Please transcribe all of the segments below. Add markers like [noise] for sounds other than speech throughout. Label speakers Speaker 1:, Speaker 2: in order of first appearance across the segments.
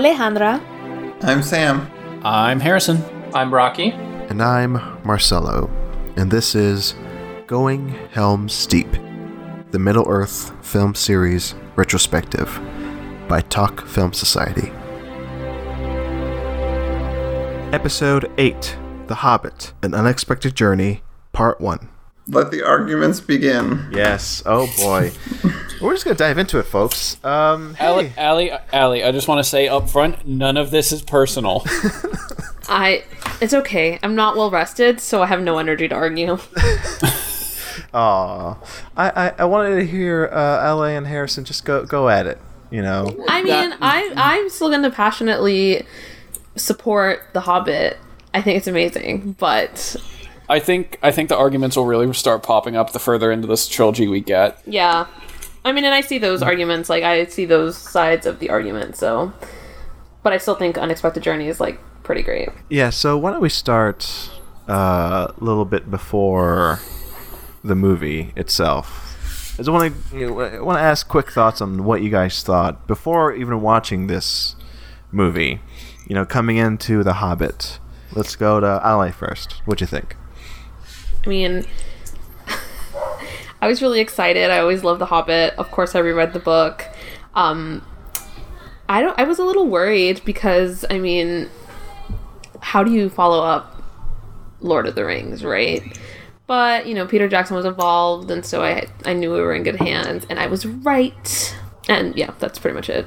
Speaker 1: Alejandra.
Speaker 2: I'm Sam.
Speaker 3: I'm Harrison.
Speaker 4: I'm Rockie.
Speaker 5: And I'm Marcelo. And this is Going Helm's Deep, the Middle Earth film series retrospective by Talk Film Society. Episode 8 The Hobbit An Unexpected Journey, Part 1.
Speaker 2: Let the arguments begin.
Speaker 5: Yes. Oh boy. [laughs] We're just gonna dive into it, folks. Um,
Speaker 3: Allie,
Speaker 5: hey.
Speaker 3: Allie, Allie, I just want to say up front, none of this is personal. [laughs]
Speaker 1: I. It's okay. I'm not well rested, so I have no energy to argue. [laughs]
Speaker 5: Aw. I, I, I wanted to hear uh, LA and Harrison just go go at it. You know.
Speaker 1: I mean, I I'm still going to passionately support The Hobbit. I think it's amazing, but
Speaker 3: I think I think the arguments will really start popping up the further into this trilogy we get.
Speaker 1: yeah. I mean, and I see those arguments. Like I see those sides of the argument. So, but I still think Unexpected Journey is like pretty great.
Speaker 5: Yeah. So why don't we start uh, a little bit before the movie itself? I just want to you know, I want to ask quick thoughts on what you guys thought before even watching this movie. You know, coming into The Hobbit. Let's go to Ale first. What do you think?
Speaker 1: I mean, I was really excited. I always loved The Hobbit. Of course, I reread the book. Um, I don't. I was a little worried because I mean, how do you follow up Lord of the Rings, right? But you know, Peter Jackson was involved, and so I I knew we were in good hands, and I was right. And yeah, that's pretty much it.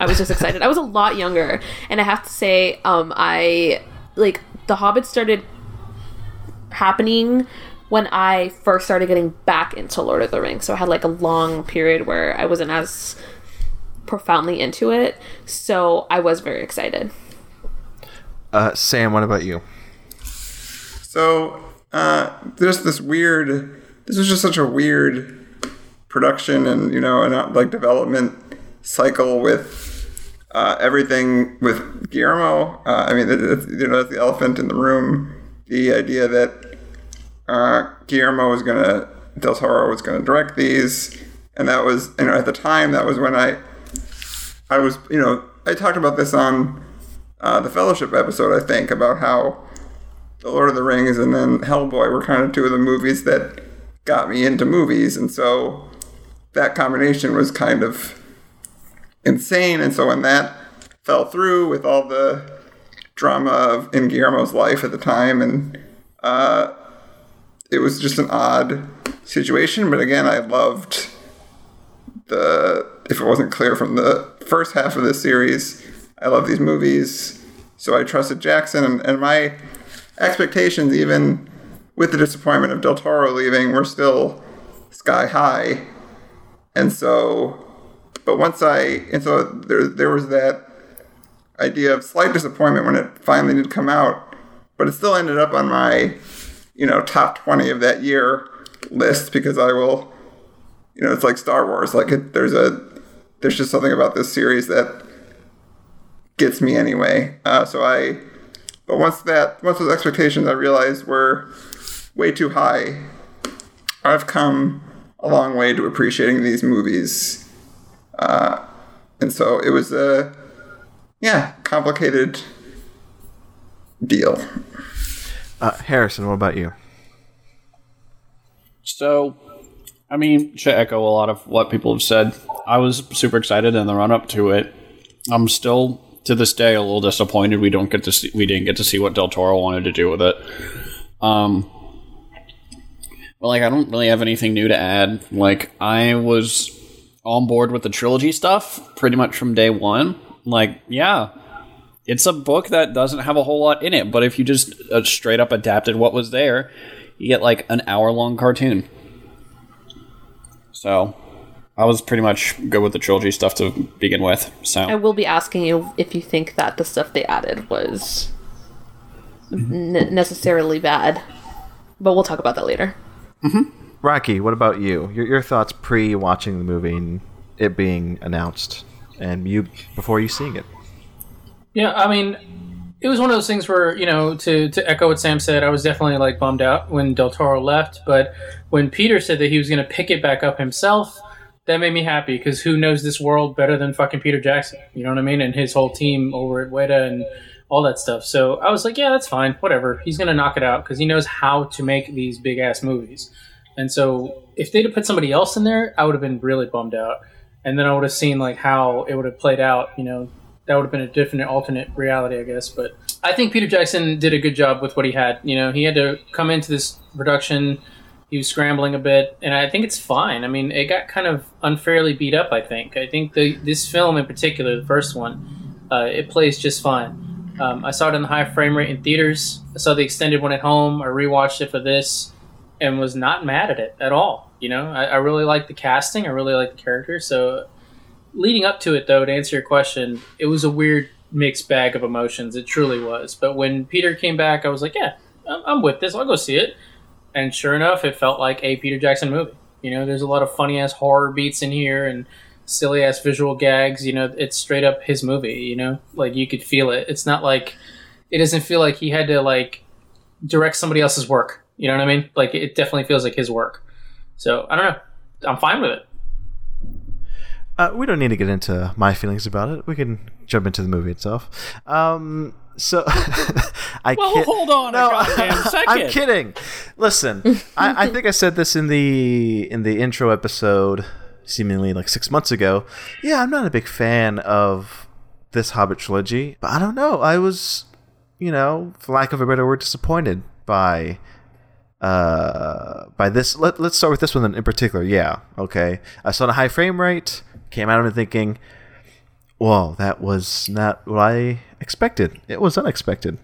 Speaker 1: I was just excited. I was a lot younger, and I have to say, um, I like The Hobbit started happening when I first started getting back into Lord of the Rings. So I had like a long period where I wasn't as profoundly into it. So I was very excited.
Speaker 5: Uh, Sam, what about you?
Speaker 2: So uh, there's this weird. This was just such a weird production and you know and uh, like development cycle with uh, everything with Guillermo. Uh, I mean, it, it, you know, that's the elephant in the room. The idea that uh, Guillermo was gonna Del Toro was gonna direct these, and that was you know at the time that was when I I was you know I talked about this on uh, the Fellowship episode I think about how the Lord of the Rings and then Hellboy were kind of two of the movies that got me into movies, and so that combination was kind of insane. And so when that fell through with all the drama of in Guillermo's life at the time, and uh, it was just an odd situation. But again, I loved the. If it wasn't clear from the first half of this series, I love these movies, so I trusted Jackson, and, and my expectations, even with the disappointment of Del Toro leaving, were still sky high. And so, but once I, and so there, there was that idea of slight disappointment when it finally did come out, but it still ended up on my, you know, top 20 of that year list because I will, you know, it's like Star Wars. Like it, there's a, there's just something about this series that gets me anyway. Uh, so I, but once that, once those expectations I realized were way too high, I've come a long way to appreciating these movies. Uh, and so it was a, yeah, complicated deal.
Speaker 5: Uh, Harrison, what about you?
Speaker 3: So, I mean, to echo a lot of what people have said, I was super excited in the run up to it. I'm still to this day a little disappointed we don't get to see we didn't get to see what Del Toro wanted to do with it. Um, but like I don't really have anything new to add. Like I was on board with the trilogy stuff pretty much from day one. Like yeah, it's a book that doesn't have a whole lot in it, but if you just uh, straight up adapted what was there, you get like an hour long cartoon. So I was pretty much good with the trilogy stuff to begin with. So
Speaker 1: I will be asking you if you think that the stuff they added was n- necessarily bad, but we'll talk about that later.
Speaker 5: Rockie, what about you? Your, your thoughts pre watching the movie and it being announced, and you before you seeing it.
Speaker 4: Yeah, I mean, it was one of those things where you know, to to echo what Sam said, I was definitely like bummed out when Del Toro left. But when Peter said that he was going to pick it back up himself, that made me happy because who knows this world better than fucking Peter Jackson? You know what I mean? And his whole team over at Weta and all that stuff. So I was like, yeah, that's fine, whatever. He's gonna knock it out because he knows how to make these big ass movies. And so if they'd have put somebody else in there, I would have been really bummed out. And then I would have seen like how it would have played out. You know, that would have been a different alternate reality, I guess. But I think Peter Jackson did a good job with what he had. You know, he had to come into this production. He was scrambling a bit, and I think it's fine. I mean, it got kind of unfairly beat up. I think. I think the this film in particular, the first one, uh, it plays just fine. Um, I saw it in the high frame rate in theaters. I saw the extended one at home. I rewatched it for this, and was not mad at it at all. You know, I, I really like the casting. I really like the characters. So, leading up to it, though, to answer your question, it was a weird mixed bag of emotions. It truly was. But when Peter came back, I was like, yeah, I'm, I'm with this. I'll go see it. And sure enough, it felt like a Peter Jackson movie. You know, there's a lot of funny ass horror beats in here and silly ass visual gags. You know, it's straight up his movie. You know, like you could feel it. It's not like it doesn't feel like he had to like direct somebody else's work. You know what I mean? Like it definitely feels like his work. So I don't know. I'm fine with it.
Speaker 5: Uh, we don't need to get into my feelings about it. We can jump into the movie itself. Um, so [laughs] I
Speaker 3: Well,
Speaker 5: kid-
Speaker 3: hold on a goddamn [laughs] second.
Speaker 5: I'm kidding. Listen, I, I think I said this in the in the intro episode, seemingly like six months ago. Yeah, I'm not a big fan of this Hobbit trilogy, but I don't know. I was, you know, for lack of a better word, disappointed by uh by this let, let's start with this one in particular yeah okay i saw the high frame rate came out of it thinking well that was not what i expected. It was unexpected.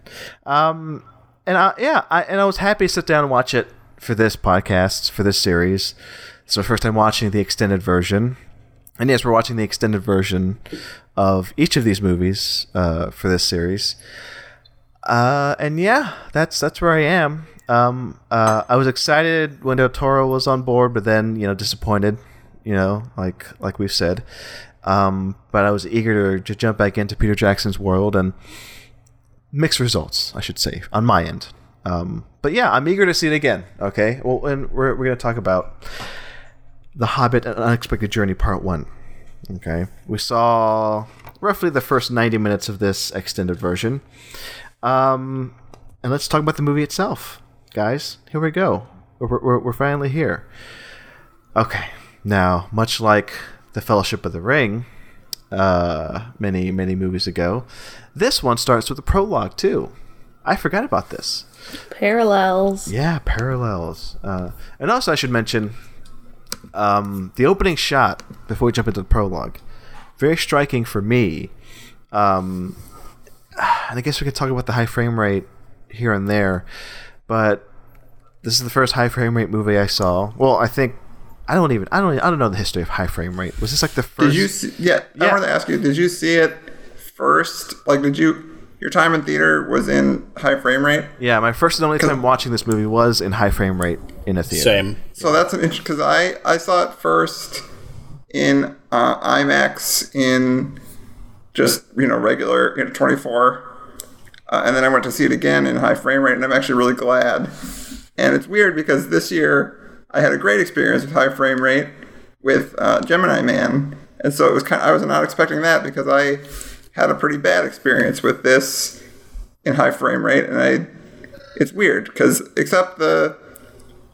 Speaker 5: Um and I, yeah I, and i was happy to sit down and watch it for this podcast for this series. So first time watching the extended version. And yes we're watching the extended version of each of these movies uh, for this series. Uh, and yeah, that's that's where I am. Um, uh, I was excited when Del Toro was on board, but then you know disappointed. You know, like like we've said. Um, but I was eager to, to jump back into Peter Jackson's world and mixed results, I should say, on my end. Um, but yeah, I'm eager to see it again. Okay, well, and we're we're gonna talk about the Hobbit: An Unexpected Journey Part One. Okay, we saw roughly the first 90 minutes of this extended version. Um, and let's talk about the movie itself, guys. Here we go. We're, we're, we're finally here. Okay, now, much like The Fellowship of the Ring, uh, many, many movies ago, this one starts with a prologue, too. I forgot about this.
Speaker 1: Parallels.
Speaker 5: Yeah, parallels. Uh, and also, I should mention um, the opening shot before we jump into the prologue. Very striking for me. Um, [sighs] and I guess we could talk about the high frame rate here and there, but this is the first high frame rate movie I saw. Well, I think I don't even I don't I don't know the history of high frame rate. Was this like the first?
Speaker 2: Did you see? Yeah, I
Speaker 5: Yeah.
Speaker 2: wanted to ask you. Did you see it first? Like, did you? Your time in theater was in high frame rate.
Speaker 5: Yeah, my first and only time watching this movie was in high frame rate in a theater.
Speaker 3: Same.
Speaker 2: So that's an interesting because I I saw it first in uh, IMAX in just you know regular you know, 24, uh, and then I went to see it again in high frame rate, and I'm actually really glad. And it's weird because this year I had a great experience with high frame rate with uh, Gemini Man, and so it was kind. Of, I was not expecting that because I had a pretty bad experience with this in high frame rate, and I. It's weird because except the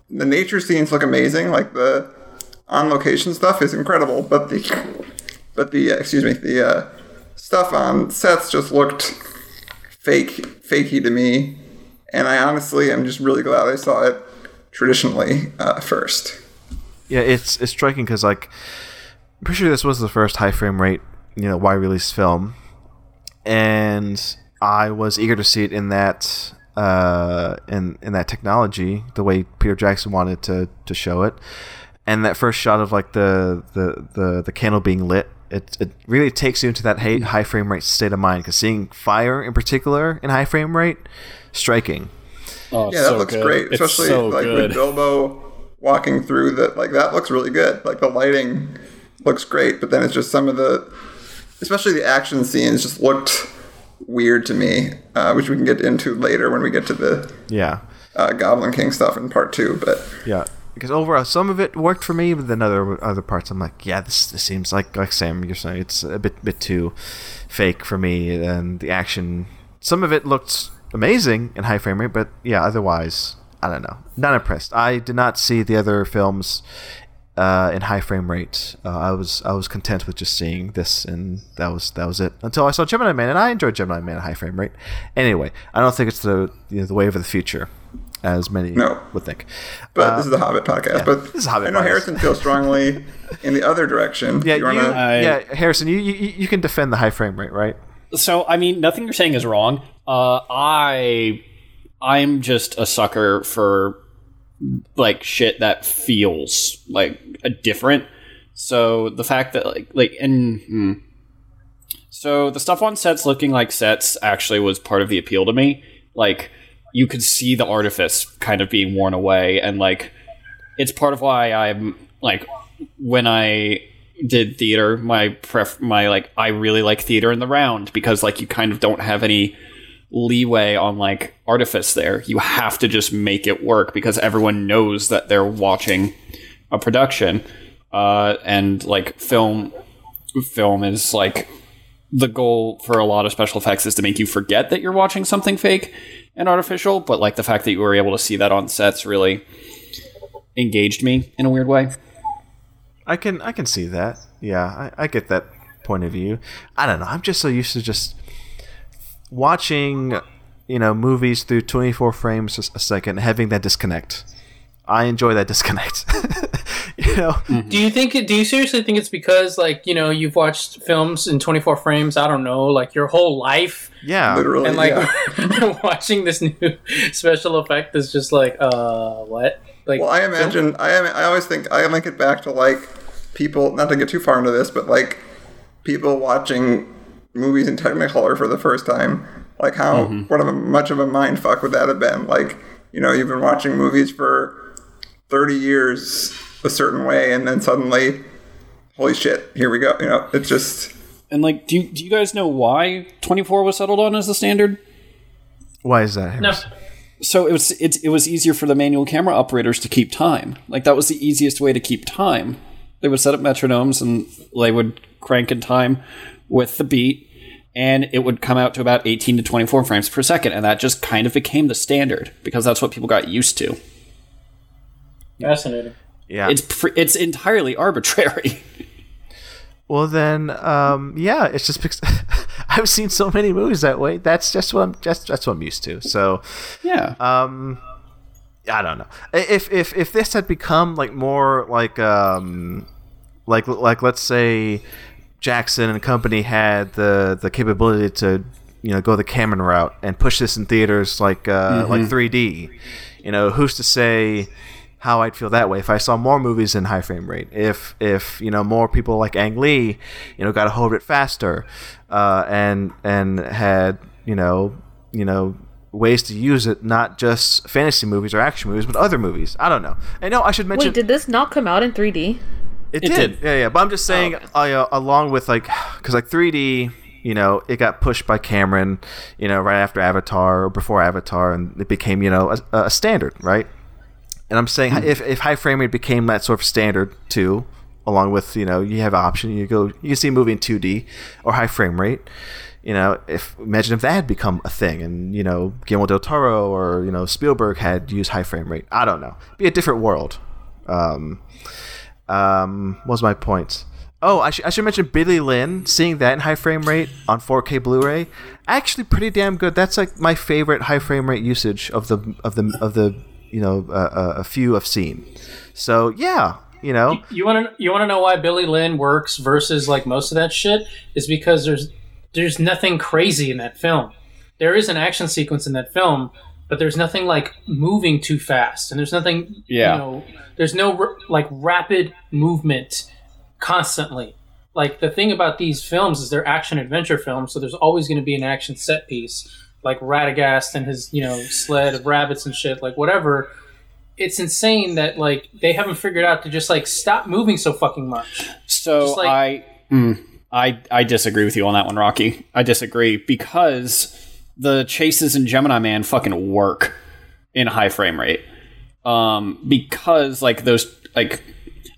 Speaker 2: the nature scenes look amazing. Like the on location stuff is incredible, but the but the uh, excuse me the uh, stuff on sets just looked fake fakey to me. And I honestly am just really glad I saw it traditionally uh, first.
Speaker 5: Yeah, it's it's striking because like I'm pretty sure this was the first high frame rate you know wide release film, and I was eager to see it in that uh, in in that technology the way Peter Jackson wanted to to show it, and that first shot of like the the the, the candle being lit. It, it really takes you into that high, high frame rate state of mind because seeing fire in particular in high frame rate, striking.
Speaker 3: Oh,
Speaker 2: Yeah, that
Speaker 3: so
Speaker 2: looks
Speaker 3: good.
Speaker 2: great,
Speaker 3: It's
Speaker 2: especially
Speaker 3: so
Speaker 2: like
Speaker 3: good.
Speaker 2: with Bilbo walking through that. Like that looks really good. Like the lighting looks great, but then it's just some of the, especially the action scenes, just looked weird to me, uh, which we can get into later when we get to the
Speaker 5: Yeah,
Speaker 2: uh, Goblin King stuff in part two. But
Speaker 5: yeah. because overall some of it worked for me, but then other other parts I'm like, yeah, this, this seems like like Sam you're saying it's a bit bit too fake for me, and the action some of it looked amazing in high frame rate, but yeah, otherwise I don't know, not impressed. I did not see the other films uh, in high frame rate. Uh, I was I was content with just seeing this, and that was that was it. Until I saw Gemini Man, and I enjoyed Gemini Man at high frame rate. Anyway, I don't think it's the you know, the wave of the future, as many
Speaker 2: No.
Speaker 5: would think.
Speaker 2: But this is the Hobbit podcast.
Speaker 5: yeah,
Speaker 2: but
Speaker 5: this is Hobbit
Speaker 2: I know
Speaker 5: podcast.
Speaker 2: Harrison feels strongly [laughs] in the other direction.
Speaker 5: Yeah,
Speaker 2: you
Speaker 5: you,
Speaker 2: wanna,
Speaker 3: I-
Speaker 5: yeah, Harrison, you, you you can defend the high frame rate, right?
Speaker 3: So I mean, nothing you're saying is wrong. Uh, I I'm just a sucker for like shit that feels like a different. So the fact that like like and hmm. so the stuff on sets looking like sets actually was part of the appeal to me. Like you could see the artifice kind of being worn away, and like it's part of why I'm like when I did theater, my pref my like I really like theater in the round because like you kind of don't have any leeway on like artifice there. You have to just make it work because everyone knows that they're watching a production. Uh, and like film film is like the goal for a lot of special effects is to make you forget that you're watching something fake and artificial, but like the fact that you were able to see that on sets really engaged me in a weird way.
Speaker 5: I can I can see that. Yeah, I, I get that point of view. I don't know. I'm just so used to just watching, you know, movies through 24 frames a, a second, having that disconnect. I enjoy that disconnect. [laughs] you know,
Speaker 4: Do you think? it- Do you seriously think it's because, like, you know, you've watched films in 24 frames? I don't know, like your whole life,
Speaker 5: yeah.
Speaker 2: literally,
Speaker 4: and like
Speaker 2: yeah. [laughs]
Speaker 4: watching this new [laughs] special effect is just like, uh, what? Like,
Speaker 2: Well, I imagine I am. I always think I link it back to like people. Not to get too far into this, but like people watching movies in Technicolor for the first time. Like how mm-hmm. what of a much of a mind fuck would that have been? Like you know you've been watching movies for thirty years a certain way, and then suddenly, holy shit, here we go. You know, it's just
Speaker 3: And like, do you, do you guys know why 24 was settled on as the standard?
Speaker 5: Why is that?
Speaker 4: no.
Speaker 3: So it was it, it was easier for the manual camera operators to keep time. Like that was the easiest way to keep time. They would set up metronomes and they would crank in time with the beat, and it would come out to about 18 to 24 frames per second, and that just kind of became the standard because that's what people got used to.
Speaker 4: Fascinating.
Speaker 5: Yeah.
Speaker 3: It's pre- it's entirely [laughs] arbitrary.
Speaker 5: well then, um, yeah. It's just because [laughs] I've seen so many movies that way. That's just what I'm just that's what I'm used to. So.
Speaker 3: yeah.
Speaker 5: Um, I don't know. If if if this had become like more like um, like like let's say Jackson and company had the the capability to you know go the Cameron route and push this in theaters like uh, like 3D. You know, who's to say how I'd feel that way if I saw more movies in high frame rate? If if you know more people like Ang Lee, you know, got a hold of it faster, uh, and and had you know you know ways to use it, not just fantasy movies or action movies, but other movies. I don't know. I know I should mention.
Speaker 1: Wait, did this not come out in 3D?
Speaker 5: It,
Speaker 3: It
Speaker 5: did.
Speaker 3: did.
Speaker 5: Yeah, yeah. But I'm just saying,
Speaker 1: okay.
Speaker 5: uh, along with like, because like 3D, you know, it got pushed by Cameron, you know, right after Avatar or before Avatar, and it became, you know, a, a standard, right? And I'm saying if, if high frame rate became that sort of standard too, along with you know you have an option you go you can see a movie in 2D or high frame rate. You know, if imagine if that had become a thing, and you know Guillermo del Toro or you know Spielberg had used high frame rate. I don't know, be a different world. Um, um, what was my point? Oh, I, sh- I should mention Billy Lynn. Seeing that in high frame rate on 4K Blu-ray, actually pretty damn good. That's like my favorite high frame rate usage of the of the of the you know uh, uh, a few I've seen. So yeah, you know,
Speaker 4: You want to you want to know why Billy Lynn works versus like most of that shit is because there's there's nothing crazy in that film. There is an action sequence in that film, but there's nothing like moving too fast, and there's nothing.
Speaker 3: Yeah.
Speaker 4: You know, there's no r- like rapid movement constantly. Like the thing about these films is they're action adventure films, so there's always going to be an action set piece, like Radagast and his you know sled of rabbits and shit, like whatever it's insane that like they haven't figured out to just like stop moving so fucking much.
Speaker 3: So
Speaker 4: Just like-
Speaker 3: I, mm, I, I disagree with you on that one, Rockie. I disagree because the chases in Gemini Man fucking work in high frame rate. um, because like those like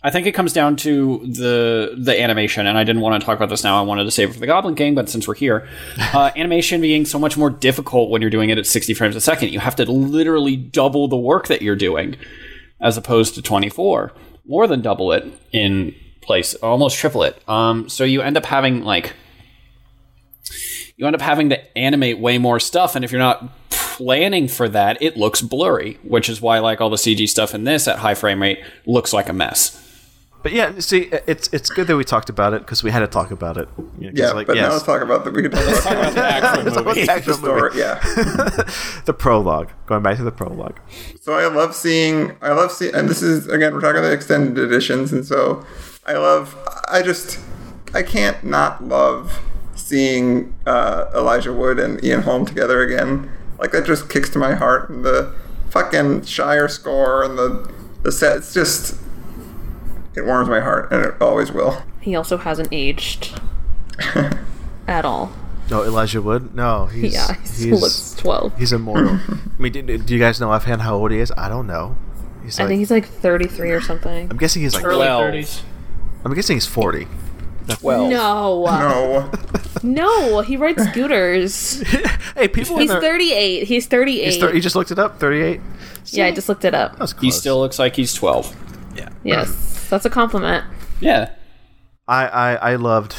Speaker 3: I think it comes down to the the animation, and I didn't want to talk about this now. I wanted to save it for the Goblin King, but since we're here, uh, [laughs] animation being so much more difficult when you're doing it at 60 frames a second, you have to literally double the work that you're doing, as opposed to 24, more than double it in place, almost triple it. Um, so you end up having like you end up having to animate way more stuff, and if you're not planning for that, it looks blurry, which is why like all the CG stuff in this at high frame rate looks like a mess.
Speaker 5: But yeah, see, it's it's good that we talked about it because we had to talk about it. You know, 'cause,
Speaker 2: Yeah,
Speaker 5: like,
Speaker 2: but now let's talk about the we can talk about,
Speaker 3: Talk about the actual [laughs]
Speaker 5: Let's talk about
Speaker 3: movie.
Speaker 5: the actual
Speaker 2: the story.
Speaker 5: movie.
Speaker 2: Yeah. [laughs]
Speaker 5: the prologue. Going back to the prologue.
Speaker 2: So I love seeing. I love seeing, and this is again we're talking about extended editions, and so I love. I just I can't not love seeing uh, Elijah Wood and Ian Holm together again. Like that just kicks to my heart, and the fucking Shire score and the the set. It's just it warms my heart, and it always will.
Speaker 1: He also hasn't aged [laughs] at all.
Speaker 5: No, Elijah Wood. No, he's
Speaker 1: Yeah, he looks 12.
Speaker 5: He's immortal. [laughs] I mean, do, do you guys know offhand how old he is? I don't know. He's
Speaker 1: I
Speaker 5: like,
Speaker 1: think he's like 33 or something.
Speaker 5: I'm guessing he's like.
Speaker 4: Early 30s.
Speaker 5: I'm guessing he's 40.
Speaker 3: Well,
Speaker 1: No,
Speaker 2: No,
Speaker 1: no, he rides scooters. [laughs]
Speaker 5: Hey, people.
Speaker 1: He's
Speaker 5: their-
Speaker 1: 38. He's 38.
Speaker 5: He's thir- you just looked it up. 38.
Speaker 1: yeah, I just looked it up.
Speaker 5: That's close.
Speaker 3: he still looks like he's 12. Yeah.
Speaker 1: Yes, that's a compliment.
Speaker 3: Yeah.
Speaker 5: I I, I loved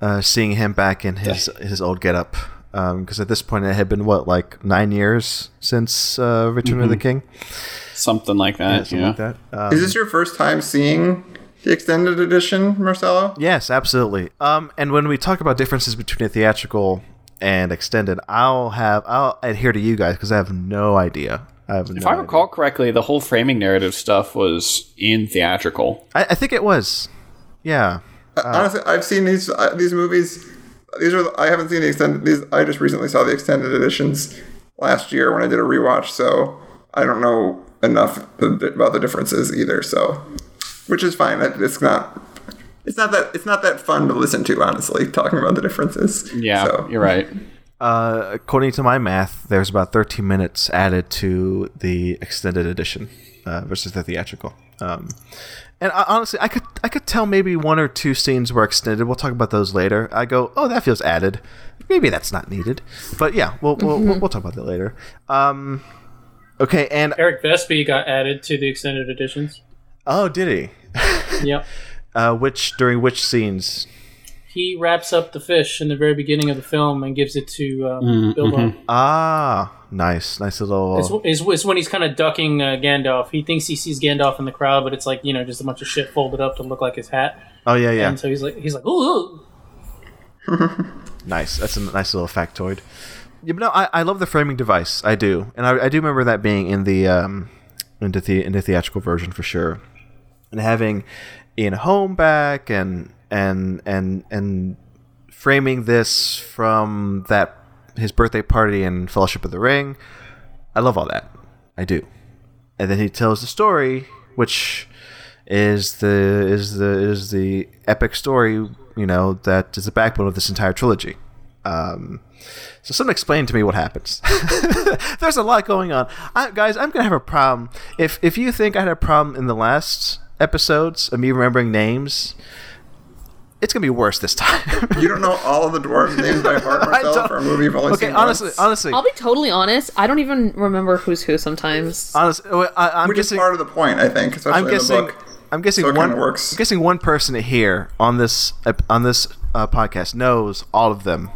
Speaker 5: uh, seeing him back in his his old getup. Because at this point, it had been what like nine years since uh, Return of the King,
Speaker 3: Something like that.
Speaker 5: something
Speaker 3: yeah.
Speaker 5: like that. Um,
Speaker 2: is this your first time seeing the extended edition, Marcelo?
Speaker 5: Yes, absolutely. Um, and when we talk about differences between a theatrical and extended, I'll have I'll adhere to you guys because I have no idea. I have
Speaker 3: If
Speaker 5: no
Speaker 3: I
Speaker 5: idea.
Speaker 3: recall correctly, the whole framing narrative stuff was in theatrical.
Speaker 5: I, I think it was. Yeah.
Speaker 2: Honestly, I've seen these uh, these movies. These are I haven't seen the extended. These I just recently saw the extended editions last year when I did a rewatch. So I don't know enough about the differences either. So, which is fine. It- It's not. It's not that. It's not that fun to listen to. Honestly, talking about the differences.
Speaker 3: Yeah,
Speaker 2: So,
Speaker 3: you're right.
Speaker 5: Uh, according to my math, there's about 13 minutes added to the extended edition uh, versus the theatrical. Um, and I, honestly, I could I could tell maybe one or two scenes were extended. We'll talk about those later. I go, oh, that feels added. Maybe that's not needed. But yeah, we'll we'll, we'll, we'll talk about that later. Um, okay, and
Speaker 4: Eric Vespe got added to the extended editions.
Speaker 5: Oh, did he?
Speaker 4: Yep. [laughs]
Speaker 5: Uh, which during which scenes?
Speaker 4: He wraps up the fish in the very beginning of the film and gives it to um, Bilbo.
Speaker 5: Ah, nice, nice little.
Speaker 4: It's, it's, it's when he's kind of ducking uh, Gandalf. He thinks he sees Gandalf in the crowd, but it's like you know just a bunch of shit folded up to look like his hat.
Speaker 5: oh yeah, yeah.
Speaker 4: And so he's like he's like ooh, ooh. [laughs]
Speaker 5: Nice. That's a nice little factoid. Yeah, but no, I, I love the framing device. I do, and I, I do remember that being in the um, into the in the theatrical version for sure, and having Ian Holm back and and and and framing this from that his birthday party in Fellowship of the Ring. I love all that. I do. And then he tells the story, which is the is the is the epic story, you know, that is the backbone of this entire trilogy. Um, so someone explain to me what happens. [laughs] There's a lot going on, I, guys. I'm gonna have a problem if if you think I had a problem in the last episodes of me remembering names. It's gonna be worse this time. [laughs]
Speaker 2: you don't know all of the dwarves' names by heart, [laughs]
Speaker 5: Marcel,
Speaker 2: for a movie you've only
Speaker 5: okay,
Speaker 2: seen
Speaker 5: honestly,
Speaker 2: once?
Speaker 5: honestly,
Speaker 1: I'll be totally honest. I don't even remember who's who sometimes.
Speaker 5: honestly, I, I'm
Speaker 2: which
Speaker 5: guessing.
Speaker 2: is part of the point, I think, especially
Speaker 5: I'm
Speaker 2: in
Speaker 5: guessing.
Speaker 2: the book.
Speaker 5: I'm guessing
Speaker 2: So
Speaker 5: one.
Speaker 2: works.
Speaker 5: I'm guessing one person here on this on this uh, podcast knows all of them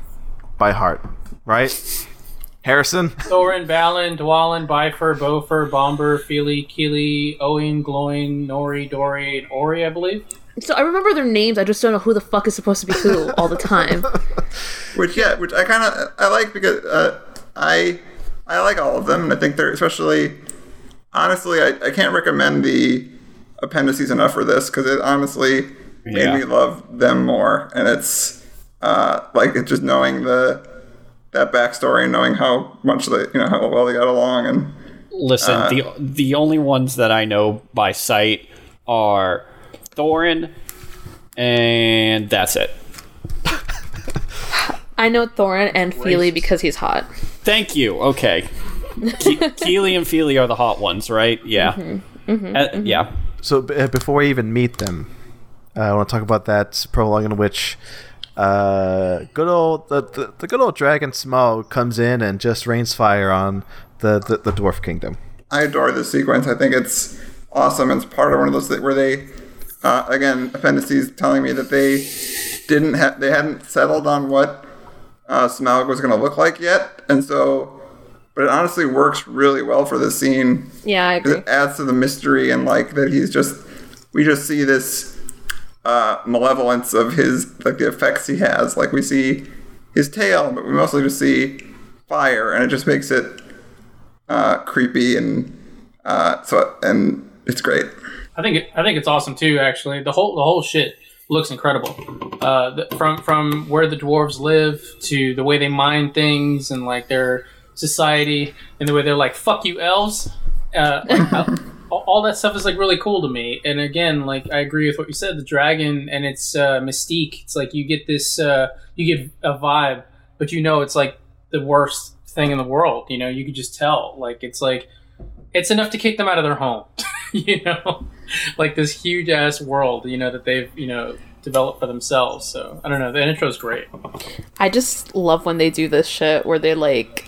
Speaker 5: by heart, right? Harrison.
Speaker 4: Thorin, Balin, Dwalin, Bifur, Bofur, Bombur, Fili, Kili, Oin, Gloin, Nori, Dori, and Ori, I believe.
Speaker 1: So I remember their names. I just don't know who the fuck is supposed to be who all the time. [laughs]
Speaker 2: Which yeah, which I kind of I like because uh, I I like all of them, and I think they're especially honestly I, I can't recommend the appendices enough for this because it honestly made me love them more, and it's uh, like it's just knowing the that backstory and knowing how much they you know how well they got along and
Speaker 3: Listen,
Speaker 2: Uh,
Speaker 3: the the only ones that I know by sight are Thorin, and that's it.
Speaker 1: I know Thorin and
Speaker 4: Fili
Speaker 1: because he's hot.
Speaker 3: Thank you. Okay. Ke- [laughs] Kili and Fili are the hot ones, right? Yeah. Uh, yeah.
Speaker 5: So b- uh, before we even meet them, uh, I want to talk about that prologue in which uh, good old the, the, the good old dragon Smaug comes in and just rains fire on the, the, the dwarf kingdom.
Speaker 2: I adore this sequence. I think it's awesome. It's part of one of those that where they, uh, again, appendices telling me that they didn't have they hadn't settled on what uh, Smaug was going to look like yet, and so, but it honestly works really well for this scene.
Speaker 1: Yeah, I agree.
Speaker 2: It adds to the mystery and like that he's just we just see this uh, malevolence of his like the effects he has. Like we see his tail, but we mostly just see fire, and it just makes it uh, creepy and uh, so and it's great.
Speaker 4: I think it, I think it's awesome too. Actually, the whole the whole shit looks incredible. Uh, the, from from where the dwarves live to the way they mine things and like their society and the way they're like "fuck you elves." Uh, like, [laughs] all, that stuff is like really cool to me. And again, like I agree with what you said. The dragon and its uh, mystique. It's like you get this uh, you get a vibe, but you know it's like the worst thing in the world. You know, you could just tell. Like it's like it's enough to kick them out of their home. [laughs] you know, like this huge ass world. You know that they've you know developed for themselves. So I don't know. The intro's great.
Speaker 1: I just love when they do this shit where they like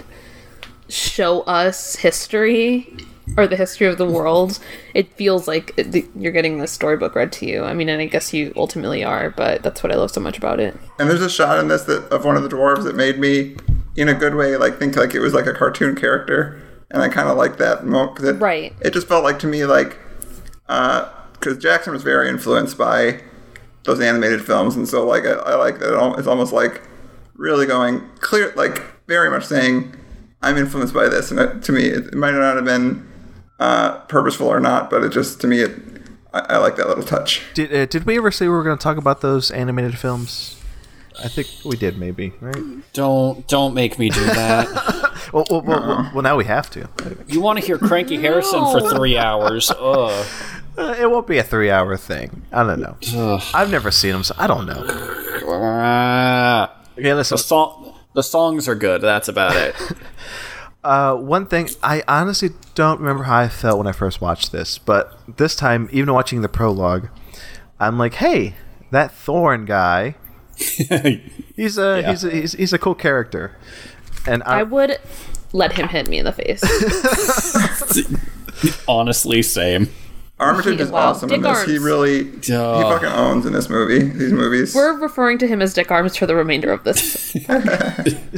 Speaker 1: show us history or the history of the world. It feels like it, you're getting the storybook read to you. I mean, and I guess you ultimately are, but that's what I love so much about it.
Speaker 2: And there's a shot in this that of one of the dwarves that made me, in a good way, like think like it was like a cartoon character, and I kind of like that moment because it,
Speaker 1: Right.
Speaker 2: It just felt like to me like, uh, because Jackson was very influenced by those animated films, and so like I, I like that it it's almost like really going clear, like very much saying I'm influenced by this, and it, to me it might not have been uh, purposeful or not, but it just to me it. I, I like that little touch.
Speaker 5: Did uh, did we ever say we were going to talk about those animated films? I think we did, maybe, right?
Speaker 3: Don't don't make me do that. [laughs]
Speaker 5: Well, well, well, well, well now we have to.
Speaker 3: you want to hear Cranky Harrison for three hours? [laughs] Ugh.
Speaker 5: Uh, it won't be a three-hour thing. I don't know.
Speaker 3: Ugh.
Speaker 5: I've never seen them, so I don't know. [laughs] Okay, listen.
Speaker 3: The song, the songs are good. That's about it.
Speaker 5: Uh, one thing I honestly don't remember how I felt when I first watched this, but this time, even watching the prologue, I'm like, hey, that Thorin guy, [laughs] he's a
Speaker 3: Yeah.
Speaker 5: he's a he's, he's a cool character, and I,
Speaker 1: I would let him hit me in the face. [laughs] [laughs]
Speaker 3: Honestly, same.
Speaker 2: Armitage is
Speaker 1: Wow.
Speaker 2: awesome in
Speaker 1: Dick
Speaker 2: this. He
Speaker 1: Arms.
Speaker 2: really he fucking owns in this movie. These movies.
Speaker 1: We're referring to him as Dick Arms for the remainder of this. [laughs]
Speaker 5: you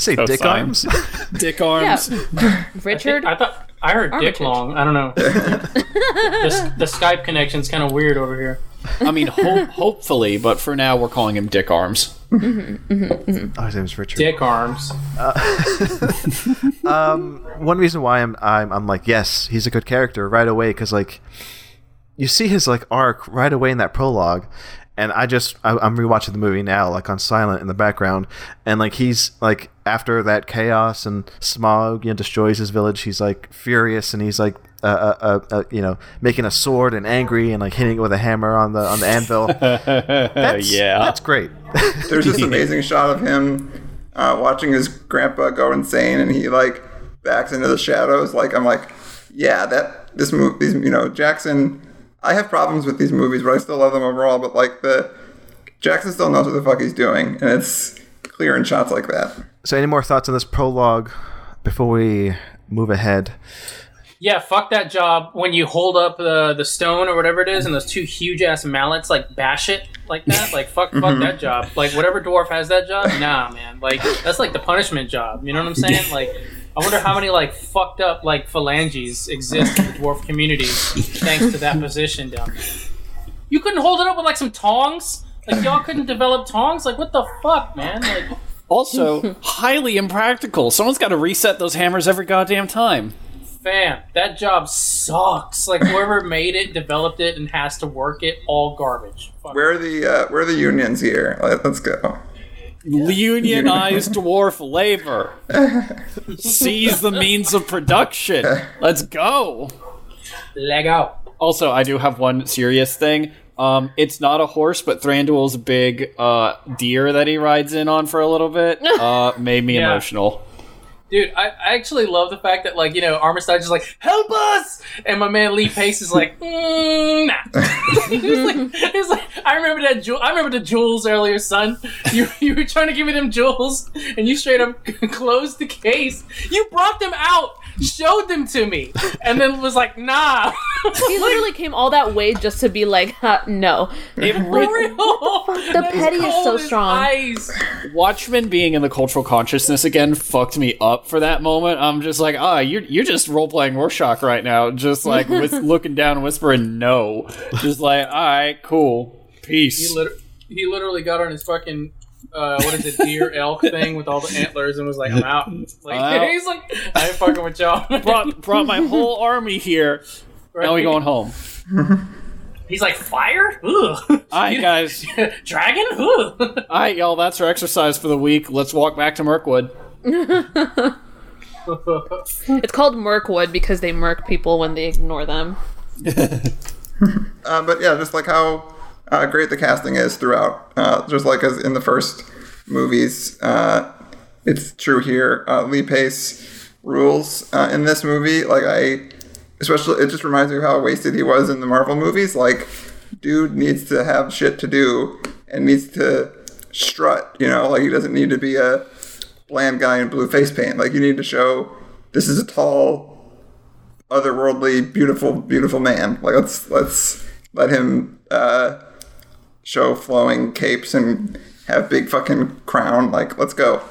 Speaker 5: say
Speaker 3: So
Speaker 5: dick
Speaker 3: fine.
Speaker 5: arms. [laughs]
Speaker 3: Dick
Speaker 1: Yeah.
Speaker 3: arms. [laughs]
Speaker 1: Richard,
Speaker 4: I thought I heard Dick Long. I don't know. the, the Skype connection's kind of weird over here.
Speaker 3: I mean, ho- hopefully, but for now, we're calling him Dick Arms.
Speaker 5: Mm-hmm, mm-hmm, mm-hmm, oh, his name's Richard.
Speaker 4: Dick arms.
Speaker 5: Uh, um, one reason why I'm I'm I'm like yes, he's a good character right away because like you see his like arc right away in that prologue, and I just I, I'm rewatching the movie now like on silent in the background, and like he's like after that chaos and Smaug you know destroys his village, he's like furious and he's like. Uh, uh, uh, uh, you know, making a sword and angry and like hitting it with a hammer on the on the anvil. [laughs] That's,
Speaker 3: yeah.
Speaker 5: that's great. [laughs]
Speaker 2: There's this amazing shot of him uh, watching his grandpa go insane, and he like backs into the shadows. Like I'm like, yeah, that this movie, these you know, Jackson. I have problems with these movies, but I still love them overall. But like the Jackson still knows what the fuck he's doing, and it's clear in shots like that.
Speaker 5: so, any more thoughts on this prologue before we move ahead?
Speaker 4: Yeah, fuck that job. When you hold up the the stone or whatever it is, and those two huge ass mallets like bash it like that. Like fuck, fuck mm-hmm. that job. Like whatever dwarf has that job, nah, man. Like that's like the punishment job. You know what I'm saying? Like I wonder how many like fucked up like phalanges exist in the dwarf community thanks to that position down there. You couldn't hold it up with like some tongs. Like y'all couldn't develop tongs. Like what the fuck, man? Like
Speaker 3: Also, highly impractical. Someone's got to reset those hammers every goddamn time.
Speaker 4: fam, that job sucks. Like whoever made it, developed it, and has to work it, all garbage. Fuck.
Speaker 2: Where are the uh, where are the unions here? Let, let's go.
Speaker 3: Unionized dwarf labor. Seize the means of production. Let's go.
Speaker 4: Leg out.
Speaker 3: Also, I do have one serious thing. Um, it's not a horse, but Thranduil's big uh, deer that he rides in on for a little bit [laughs] uh, made me
Speaker 4: Yeah.
Speaker 3: emotional.
Speaker 4: Dude, I, I actually love the fact that like you know Armistead is like help us, and my man Lee Pace is like [laughs] mm, nah. [laughs] he's like, he's like I remember that jewel. I remember the jewels earlier, son. You [laughs] you were trying to give me them jewels, and you straight up closed the case. You brought them out, showed them to me, and then was like nah.
Speaker 1: He [laughs] literally came all that way just to be like, huh, no.
Speaker 4: For
Speaker 1: Like,
Speaker 4: real.
Speaker 1: the [laughs]
Speaker 4: That
Speaker 1: petty is so strong.
Speaker 4: Ice.
Speaker 3: Watchmen being in the cultural consciousness again fucked me up for that moment. I'm just like, ah, you're you're just role playing Rorschach right now, just like [laughs] with looking down, and whispering no, just like, all right, cool, peace.
Speaker 4: He, lit- he literally got on his fucking uh, what is it, deer elk thing with all the antlers and was like, I'm out. Like
Speaker 3: I'm out. [laughs]
Speaker 4: he's like, I ain't fucking with y'all. [laughs]
Speaker 3: brought brought my whole army here.
Speaker 4: Right.
Speaker 3: Now we going home. [laughs]
Speaker 4: He's like, fire? Ugh.
Speaker 3: All right, guys.
Speaker 4: Dragon? Ugh.
Speaker 3: All right, y'all. That's our exercise for the week. Let's walk back to Mirkwood.
Speaker 1: It's called Mirkwood because they murk people when they ignore them.
Speaker 2: Uh, but yeah, just like how uh, great the casting is throughout. Uh, just like as in the first movies, uh, it's true here. Uh, Lee Pace rules uh, in this movie. Like I, especially, it just reminds me of how wasted he was in the Marvel movies. Like, dude needs to have shit to do and needs to strut. You know, like he doesn't need to be a bland guy in blue face paint. Like you need to show this is a tall otherworldly, beautiful, beautiful man. Like let's let's let him uh, show flowing capes and have big fucking crown. Like let's go.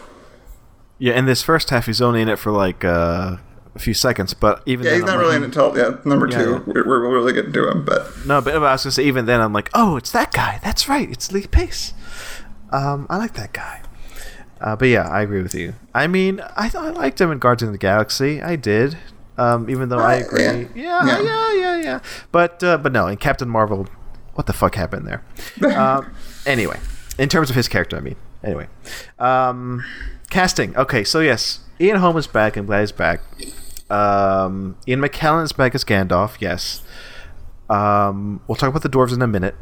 Speaker 5: Yeah, in this first half, he's only in it for like uh, a few seconds, but even
Speaker 2: Yeah,
Speaker 5: then,
Speaker 2: he's not
Speaker 5: I'm
Speaker 2: really
Speaker 5: like,
Speaker 2: in it until yeah number
Speaker 5: Yeah,
Speaker 2: two.
Speaker 5: yeah.
Speaker 2: We're, we're really getting to him, but
Speaker 5: No, but I was gonna say even then, I'm like, oh, it's that guy. That's right, it's Lee Pace. Um, I like that guy. Uh, but yeah, I agree with you. I mean, I I liked him in Guardians of the Galaxy. I did. Um, even though I
Speaker 2: Uh,
Speaker 5: agree.
Speaker 2: yeah.
Speaker 5: Yeah,
Speaker 2: Yeah.
Speaker 5: yeah, yeah, yeah. But uh, but no, in Captain Marvel, what the fuck happened there? um, [laughs] anyway, in terms of his character, I mean. Anyway, um, casting. Okay, so yes, Ian Holm is back. I'm glad he's back. Um, Ian McKellen is back as Gandalf. Yes. Um, we'll talk about the dwarves in a minute.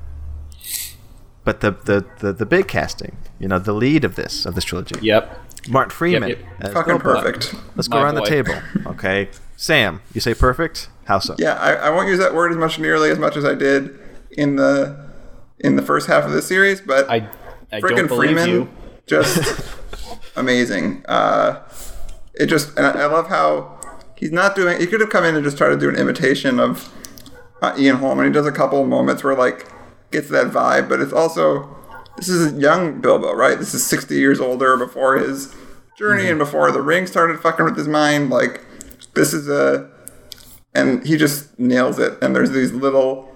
Speaker 5: But the, the, the, the big casting, you know, the lead of this of this trilogy,
Speaker 3: Yep.
Speaker 5: Martin Freeman.
Speaker 3: yep.
Speaker 5: as
Speaker 2: fucking
Speaker 5: Bilbo.
Speaker 2: perfect.
Speaker 5: Let's go
Speaker 3: My
Speaker 5: around the table. Okay, [laughs] Sam, you say perfect. How so?
Speaker 2: Yeah, I, I won't use that word as much nearly as much as I did in the in the first half of the series, but
Speaker 3: I I
Speaker 2: freaking Freeman,
Speaker 3: you.
Speaker 2: just [laughs] amazing. Uh, it just, and I I love how he's not doing. He could have come in and just tried to do an imitation of uh, Ian Holm, and he does a couple of moments where like gets that vibe, but it's also this is a young Bilbo, right? This is sixty years older before his journey and before the ring started fucking with his mind. Like this is a, and he just nails it. And there's these little,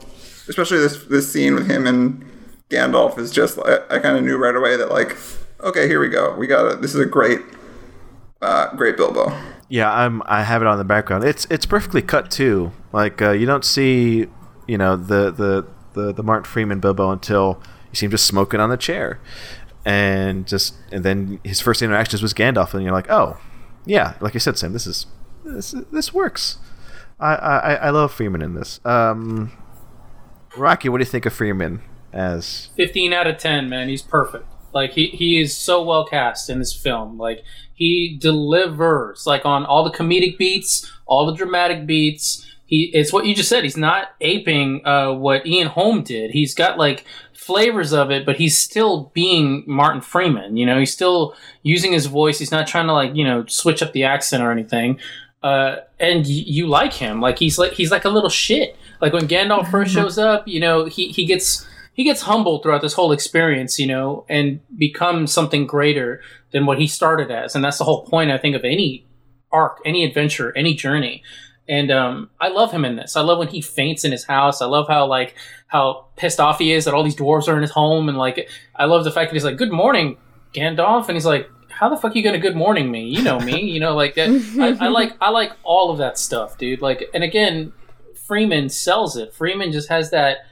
Speaker 2: especially this this scene with him and Gandalf is just I, I kind of knew right away that like okay here we go we got it this is a great uh, great Bilbo
Speaker 5: Yeah, I'm. I have it on the background. It's it's perfectly cut too. Like uh, you don't see, you know, the the the the Martin Freeman Bilbo until you see him just smoking on the chair, and just and then his first interactions was Gandalf, and you're like, oh, yeah, like I said, Sam, this is this this works. I I, I love Freeman in this. Um, Rockie, what do you think of Freeman as?
Speaker 4: 15 out of 10 man. He's perfect. Like he, he is so well cast in this film. Like he delivers like on all the comedic beats all the dramatic beats. He it's what you just said. He's not aping uh, what ian holm did. He's got like flavors of it but he's still being martin freeman you know? He's still using his voice. He's not trying to like you know switch up the accent or anything uh, and y- you like him like he's like he's like a little shit like when gandalf [laughs] first shows up you know he, he gets he gets humbled throughout this whole experience, you know, and becomes something greater than what he started as. And that's the whole point, I think, of any arc, any adventure, any journey. And um, I love him in this. I love when he faints in his house. I love how like how pissed off he is that all these dwarves are in his home, and like I love the fact that he's like, "Good morning, Gandalf," and he's like, "How the fuck are you gonna good morning me? You know me, [laughs] you know like that." I, I like I like all of that stuff, dude. Like, and again, Freeman sells it. Freeman just has that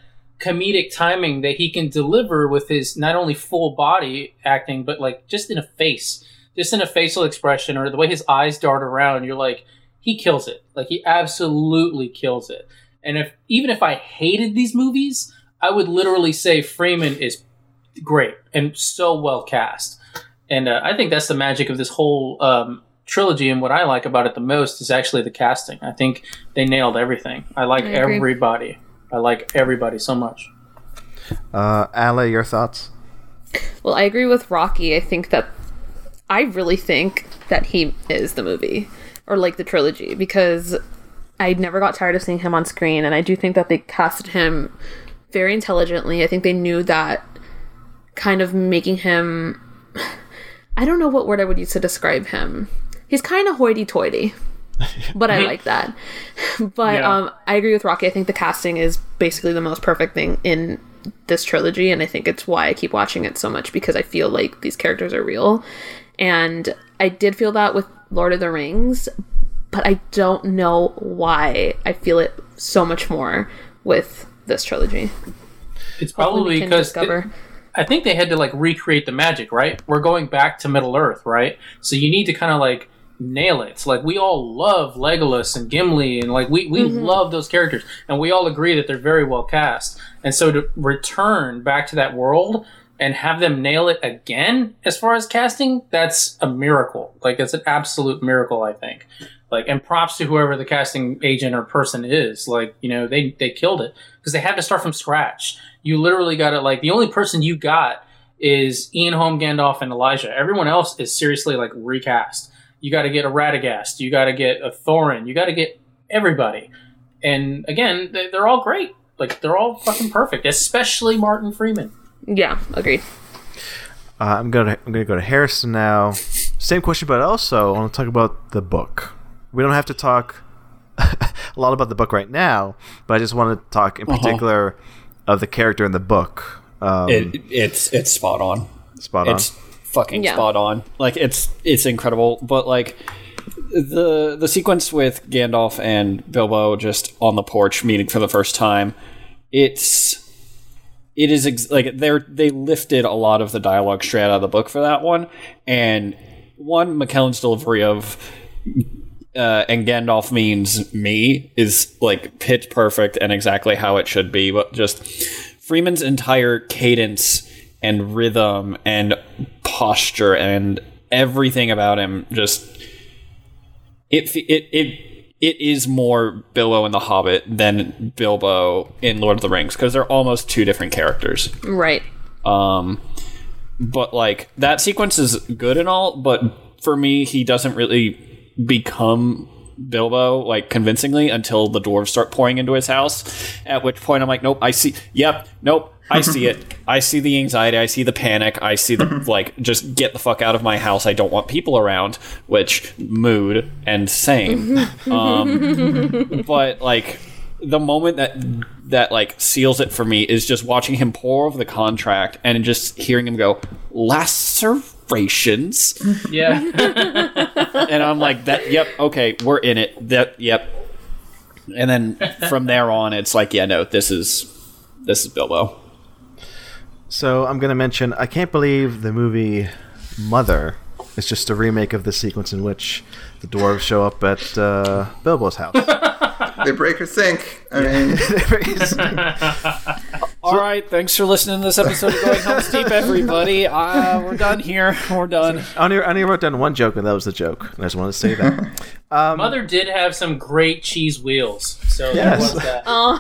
Speaker 4: comedic timing that he can deliver with his not only full body acting but like just in a face just in a facial expression or the way his eyes dart around you're like he kills it like he absolutely kills it and if even if i hated these movies i would literally say freeman is great and so well cast and uh, i think that's the magic of this whole um, trilogy and what I like about it the most is actually the casting. I think they nailed everything. I like
Speaker 1: I
Speaker 4: everybody. I like everybody so much.
Speaker 5: Uh, Ale, your thoughts?
Speaker 1: Well, I agree with Rockie. I think that I really think that he is the movie or like the trilogy because I never got tired of seeing him on screen, and I do think that they casted him very intelligently. I think they knew that kind of making him. I don't know what word I would use to describe him. He's kind of hoity-toity, but I like that. [laughs] But
Speaker 4: Yeah.
Speaker 1: um, I agree with Rockie. I think the casting is basically the most perfect thing in this trilogy, and I think it's why I keep watching it so much because I feel like these characters are real. And I did feel that with Lord of the Rings, but I don't know why I feel it so much more with this trilogy.
Speaker 4: It's probably because
Speaker 1: discover.
Speaker 4: I think they had to like recreate the magic, right? We're going back to Middle Earth, right? So you need to kind of like nail it. Like we all love Legolas and Gimli, and like we we mm-hmm. love those characters, and we all agree that they're very well cast. And so to return back to that world and have them nail it again, as far as casting, that's a miracle. Like it's an absolute miracle, I think. Like and props to whoever the casting agent or person is. Like you know they they killed it because they had to start from scratch. You literally got it. like the only person you got is Ian Holm, Gandalf, and Elijah. Everyone else is seriously like recast. You got to get a Radagast. You got to get a Thorin. You got to get everybody. And again, they- they're all great. Like they're all fucking perfect, especially Martin Freeman.
Speaker 1: Yeah, agreed.
Speaker 5: Uh, I'm gonna I'm gonna go to Harrison now. Same question, but also I want to talk about the book. We don't have to talk [laughs] a lot about the book right now, but I just want to talk in particular of the character in the book. Um,
Speaker 3: It, it's it's spot on.
Speaker 5: spot on.
Speaker 3: It's fucking
Speaker 1: Yeah.
Speaker 3: spot on. Like it's it's incredible. But like the the sequence with Gandalf and Bilbo just on the porch meeting for the first time, it's it is ex- like they're they lifted a lot of the dialogue straight out of the book for that one, and one McKellen's delivery of uh, and Gandalf means me is like pitch perfect and exactly how it should be. But just Freeman's entire cadence and rhythm and posture and everything about him just it it it it is more Bilbo in The Hobbit than Bilbo in Lord of the Rings because they're almost two different characters.
Speaker 1: Right.
Speaker 3: Um, but like that sequence is good and all, but for me, he doesn't really become Bilbo like convincingly until the dwarves start pouring into his house. At which point, I'm like, nope, I see. Yep, nope. I see it. [laughs] I see the anxiety. I see the panic. I see the [laughs] like, just get the fuck out of my house. I don't want people around. Which mood and same. [laughs] um, but like the moment that that like seals it for me is just watching him pour over the contract and just hearing him go lacerations
Speaker 4: Yeah. [laughs]
Speaker 3: and i'm like that yep okay we're in it that yep and then from there on it's like yeah no this is this is bilbo
Speaker 5: So I'm gonna mention I can't believe the movie Mother is just a remake of the sequence in which the dwarves show up at uh, Bilbo's house. [laughs]
Speaker 2: They break her sink. I mean, [laughs] [laughs]
Speaker 3: all right thanks for listening to this episode of going Helm's [laughs] deep everybody uh, we're done here we're done
Speaker 5: I only, I only wrote down one joke, and that was the joke. And I just wanted to say that. Um,
Speaker 4: Mother did have some great cheese wheels. So
Speaker 5: Yes.
Speaker 4: there was that.
Speaker 1: Oh,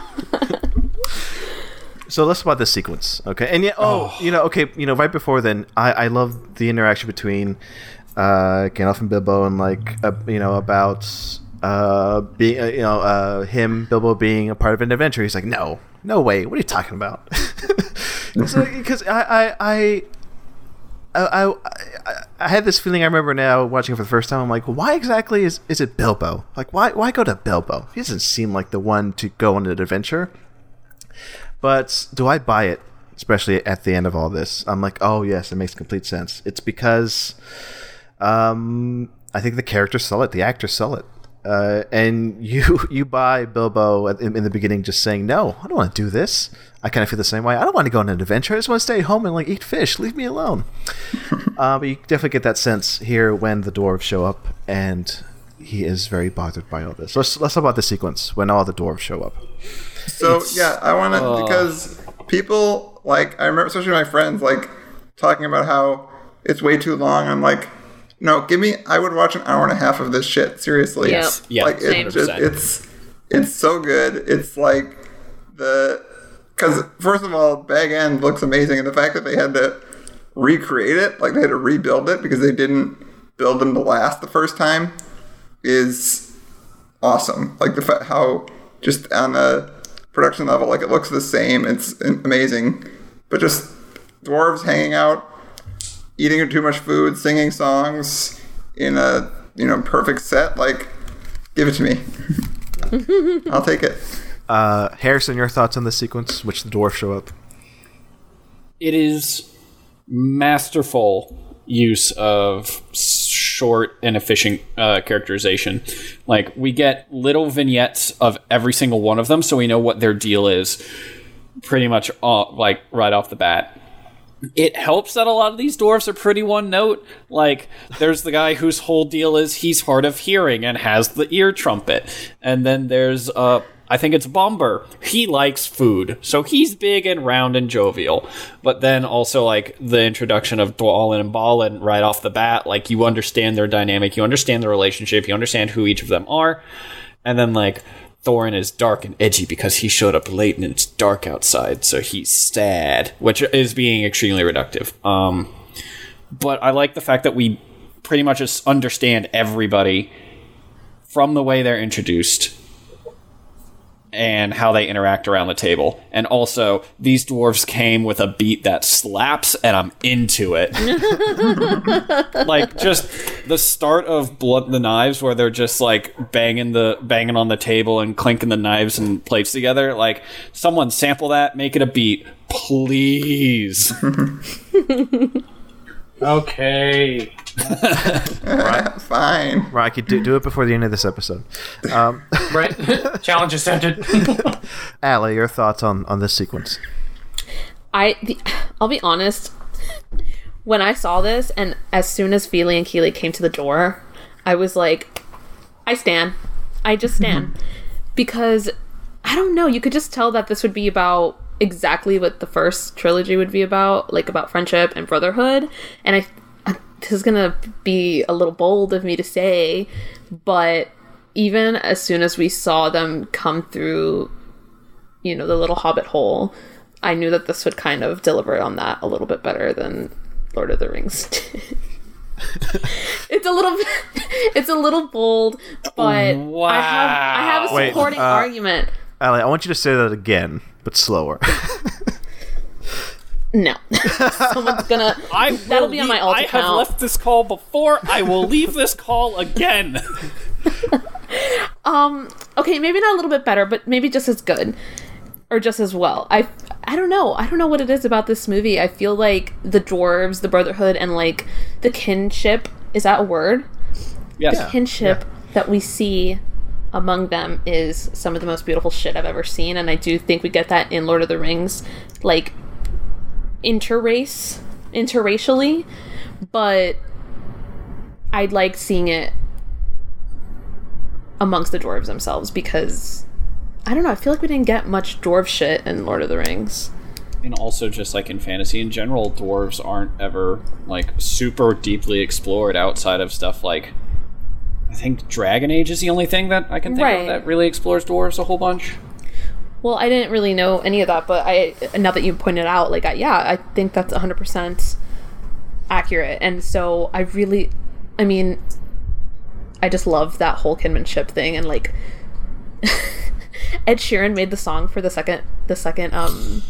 Speaker 5: So let's talk about this sequence, okay? And yeah, oh, you know, okay, you know, right before then, I I love the interaction between uh, Gandalf and Bilbo, and like, uh, you know, about uh, being, uh, you know, uh, him Bilbo being a part of an adventure. He's like, no, no way. What are you talking about? [laughs] Because I [laughs] I. I I, I, I- I had this feeling I remember now watching it for the first time. I'm like, why exactly is, is it Bilbo? Like, why why go to Bilbo? He doesn't seem like the one to go on an adventure. But do I buy it? Especially at the end of all this, I'm like, oh yes, it makes complete sense. It's because um, I think the characters sell it, the actors sell it, uh, and you [laughs] you buy Bilbo in, in the beginning just saying, no, I don't want to do this. I kind of feel the same way. I don't want to go on an adventure. I just want to stay home and like eat fish. Leave me alone. [laughs] uh, but you definitely get that sense here when the dwarves show up, and he is very bothered by all this. Let's let's talk about the sequence when all the dwarves show up.
Speaker 2: So yeah, I want to because people like I remember, especially my friends, like talking about how it's way too long. I'm like, no, give me. I would watch an hour and a half of this shit. Seriously.
Speaker 1: Yep.
Speaker 3: Yeah,
Speaker 2: like
Speaker 1: same.
Speaker 2: it just,
Speaker 3: 100%.
Speaker 2: it's it's so good. It's like the because first of all, Bag End looks amazing, and the fact that they had to recreate it, like they had to rebuild it because they didn't build them to last the first time, is awesome. Like the fa- how just on a production level, like it looks the same. It's amazing, but just dwarves hanging out, eating too much food, singing songs in a you know perfect set. Like, give it to me. [laughs] I'll take it.
Speaker 5: Uh, Harrison, your thoughts on this sequence, which the dwarf show up?
Speaker 3: it is masterful use of short and efficient uh, characterization. Like we get little vignettes of every single one of them, so we know what their deal is, pretty much uh, like right off the bat. It helps that a lot of these dwarves are pretty one note. Like, there's the guy whose whole deal is he's hard of hearing and has the ear trumpet. And then there's, uh, I think it's Bombur. He likes food. So he's big and round and jovial. But then also, like, the introduction of Dwalin and Balin right off the bat, like, you understand their dynamic, you understand the relationship, you understand who each of them are. And then, like, Thorin is dark and edgy because he showed up late and it's dark outside, so he's sad, which is being extremely reductive. Um, but I like the fact that we pretty much just understand everybody from the way they're introduced and how they interact around the table. And also, these dwarves came with a beat that slaps, and I'm into it. [laughs] like just the start of Blunt the Knives, where they're just like banging the banging on the table and clinking the knives and plates together. Like someone sample that, make it a beat, please. [laughs]
Speaker 4: Okay. [laughs]
Speaker 2: Fine.
Speaker 5: Rockie, do, do it before the end of this episode. Um, [laughs]
Speaker 4: Right. [laughs] Challenge accepted.
Speaker 5: Allie, your thoughts on, on this sequence?
Speaker 1: I the, I'll be honest. When I saw this, and as soon as Fili and Kili came to the door, I was like, I stand. I just stand. because I don't know, you could just tell that this would be about exactly what the first trilogy would be about, like about friendship and brotherhood. And I, I this is gonna be a little bold of me to say, but even as soon as we saw them come through you know, the little hobbit hole, I knew that this would kind of deliver on that a little bit better than Lord of the Rings. [laughs] did. it's a little [laughs] it's a little bold, but I have I have a
Speaker 5: Wait,
Speaker 1: supporting
Speaker 5: uh,
Speaker 1: argument.
Speaker 5: Allie, I want you to say that again, but slower. [laughs]
Speaker 1: No. [laughs] Someone's gonna [laughs]
Speaker 3: I
Speaker 1: That'll be on my alt
Speaker 3: I have left this call before. I will leave this call again. [laughs]
Speaker 1: um okay, maybe not a little bit better, but maybe just as good. Or just as well. I I don't know. I don't know what it is about this movie. I feel like the dwarves, the brotherhood, and like the kinship is that a word?
Speaker 3: Yes.
Speaker 1: The kinship that we see among them is some of the most beautiful shit I've ever seen, and I do think we get that in Lord of the Rings, like interrace, interracially, but I'd like seeing it amongst the dwarves themselves because I don't know. I feel like we didn't get much dwarf shit in Lord of the Rings.
Speaker 3: and also just like in fantasy in general dwarves aren't ever like super deeply explored outside of stuff like i think dragon age is the only thing that i can think
Speaker 1: Right.
Speaker 3: of that really explores dwarves a whole bunch
Speaker 1: Well, I didn't really know any of that, but I now that you pointed out, like, I, yeah, I think that's 100% accurate. And so I really, I mean, I just love that whole kinship thing, and like, [laughs] Ed Sheeran made the song for the second, the second um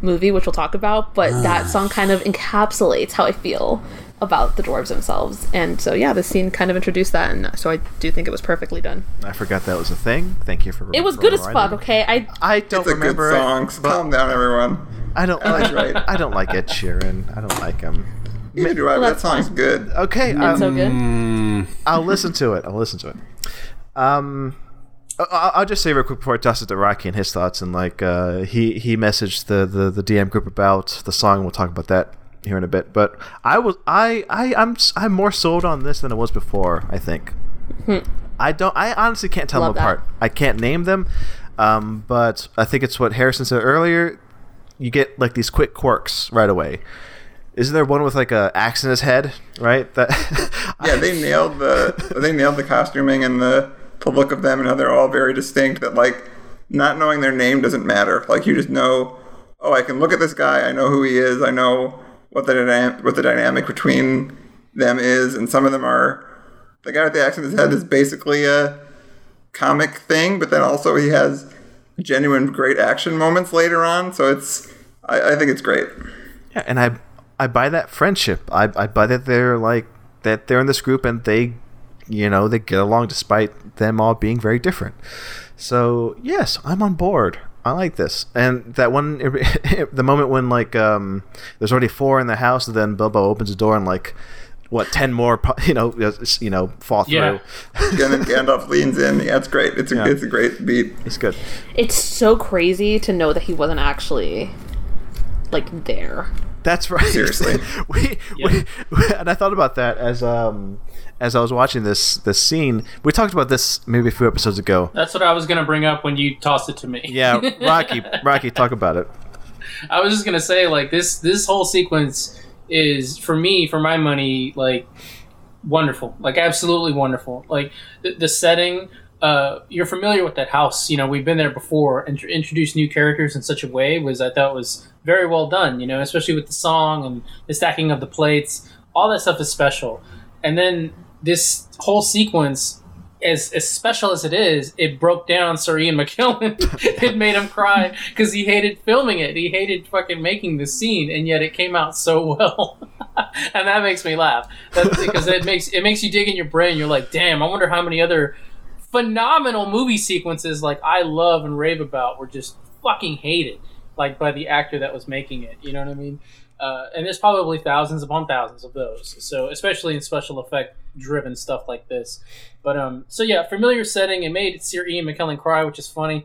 Speaker 1: movie, which we'll talk about, but that song kind of encapsulates how I feel about the dwarves themselves. And so yeah, the scene kind of introduced that, and so I do think it was perfectly done.
Speaker 5: I forgot that was a thing. Thank you for.
Speaker 1: It was good as fuck. Okay, I
Speaker 5: I don't
Speaker 2: It's a good
Speaker 5: remember. it,
Speaker 2: song. Calm down, everyone.
Speaker 5: I don't like.
Speaker 2: right.
Speaker 5: I don't like Ed Sheeran. I don't like him.
Speaker 2: Neither do I. but that song's
Speaker 1: fine.
Speaker 2: good.
Speaker 5: Okay,
Speaker 1: it's
Speaker 5: I'll,
Speaker 1: so good. [laughs]
Speaker 5: I'll listen to it. I'll listen to it. Um, I- I'll I'll just say real quick before I toss it to Rockie and his thoughts. And like, uh, he he messaged the, the the DM group about the song. We'll talk about that here in a bit. But I was I I I'm s- I'm more sold on this than I was before. I think. I don't. I honestly can't tell
Speaker 1: Love
Speaker 5: them
Speaker 1: that.
Speaker 5: apart. I can't name them, um, but I think it's what Harrison said earlier. You get like these quick quirks right away, Isn't there one with like a axe in his head? Right. That. [laughs]
Speaker 2: Yeah, they [laughs] nailed the they nailed the costuming and the the look of them and how they're all very distinct. That like not knowing their name doesn't matter. Like you just know, oh, I can look at this guy. I know who he is. I know what the what the dynamic between them is. And some of them are the guy with the axe in his head is basically a comic thing, but then also he has genuine great action moments later on. So it's I, I think it's great.
Speaker 5: Yeah, and I I buy that friendship. I I buy that they're like that they're in this group and they you know, they get along despite them all being very different. So, yes, I'm on board. I like this. And that one [laughs] the moment when like um there's already four in the house and then Bilbo opens the door and like what 10 more [laughs] you know you know fall through. [laughs]
Speaker 4: Yeah.
Speaker 2: and then Gandalf leans in. Yeah, it's great. It's a
Speaker 5: Yeah.
Speaker 2: it's a great beat.
Speaker 5: It's good.
Speaker 1: It's so crazy to know that he wasn't actually like there.
Speaker 5: That's right.
Speaker 2: Seriously.
Speaker 5: we, we, and I thought about that as um as I was watching this this scene. We talked about this maybe a few episodes ago.
Speaker 4: That's what I was gonna bring up when you tossed it to me.
Speaker 5: Yeah, [laughs] Rockie, Rockie, talk about it.
Speaker 4: I was just gonna say like this this whole sequence is for me for my money like wonderful like absolutely wonderful like the, the setting uh, you're familiar with that house you know we've been there before and tr- introduced new characters in such a way was I thought was very well done you know especially with the song and the stacking of the plates all that stuff is special and then this whole sequence as, as special as it is, it broke down Sir Ian McKellen. [laughs] it made him cry because he hated filming it. He hated fucking making the scene, and yet it came out so well, [laughs] and that makes me laugh. Because it makes it makes you dig in your brain. You're like, damn, I wonder how many other phenomenal movie sequences like I love and rave about were just fucking hated, like by the actor that was making it. You know what I mean? Uh, and there's probably thousands upon thousands of those. So especially in special effect driven stuff like this. But um, so yeah, familiar setting. It made Sir Ian McKellen cry, which is funny.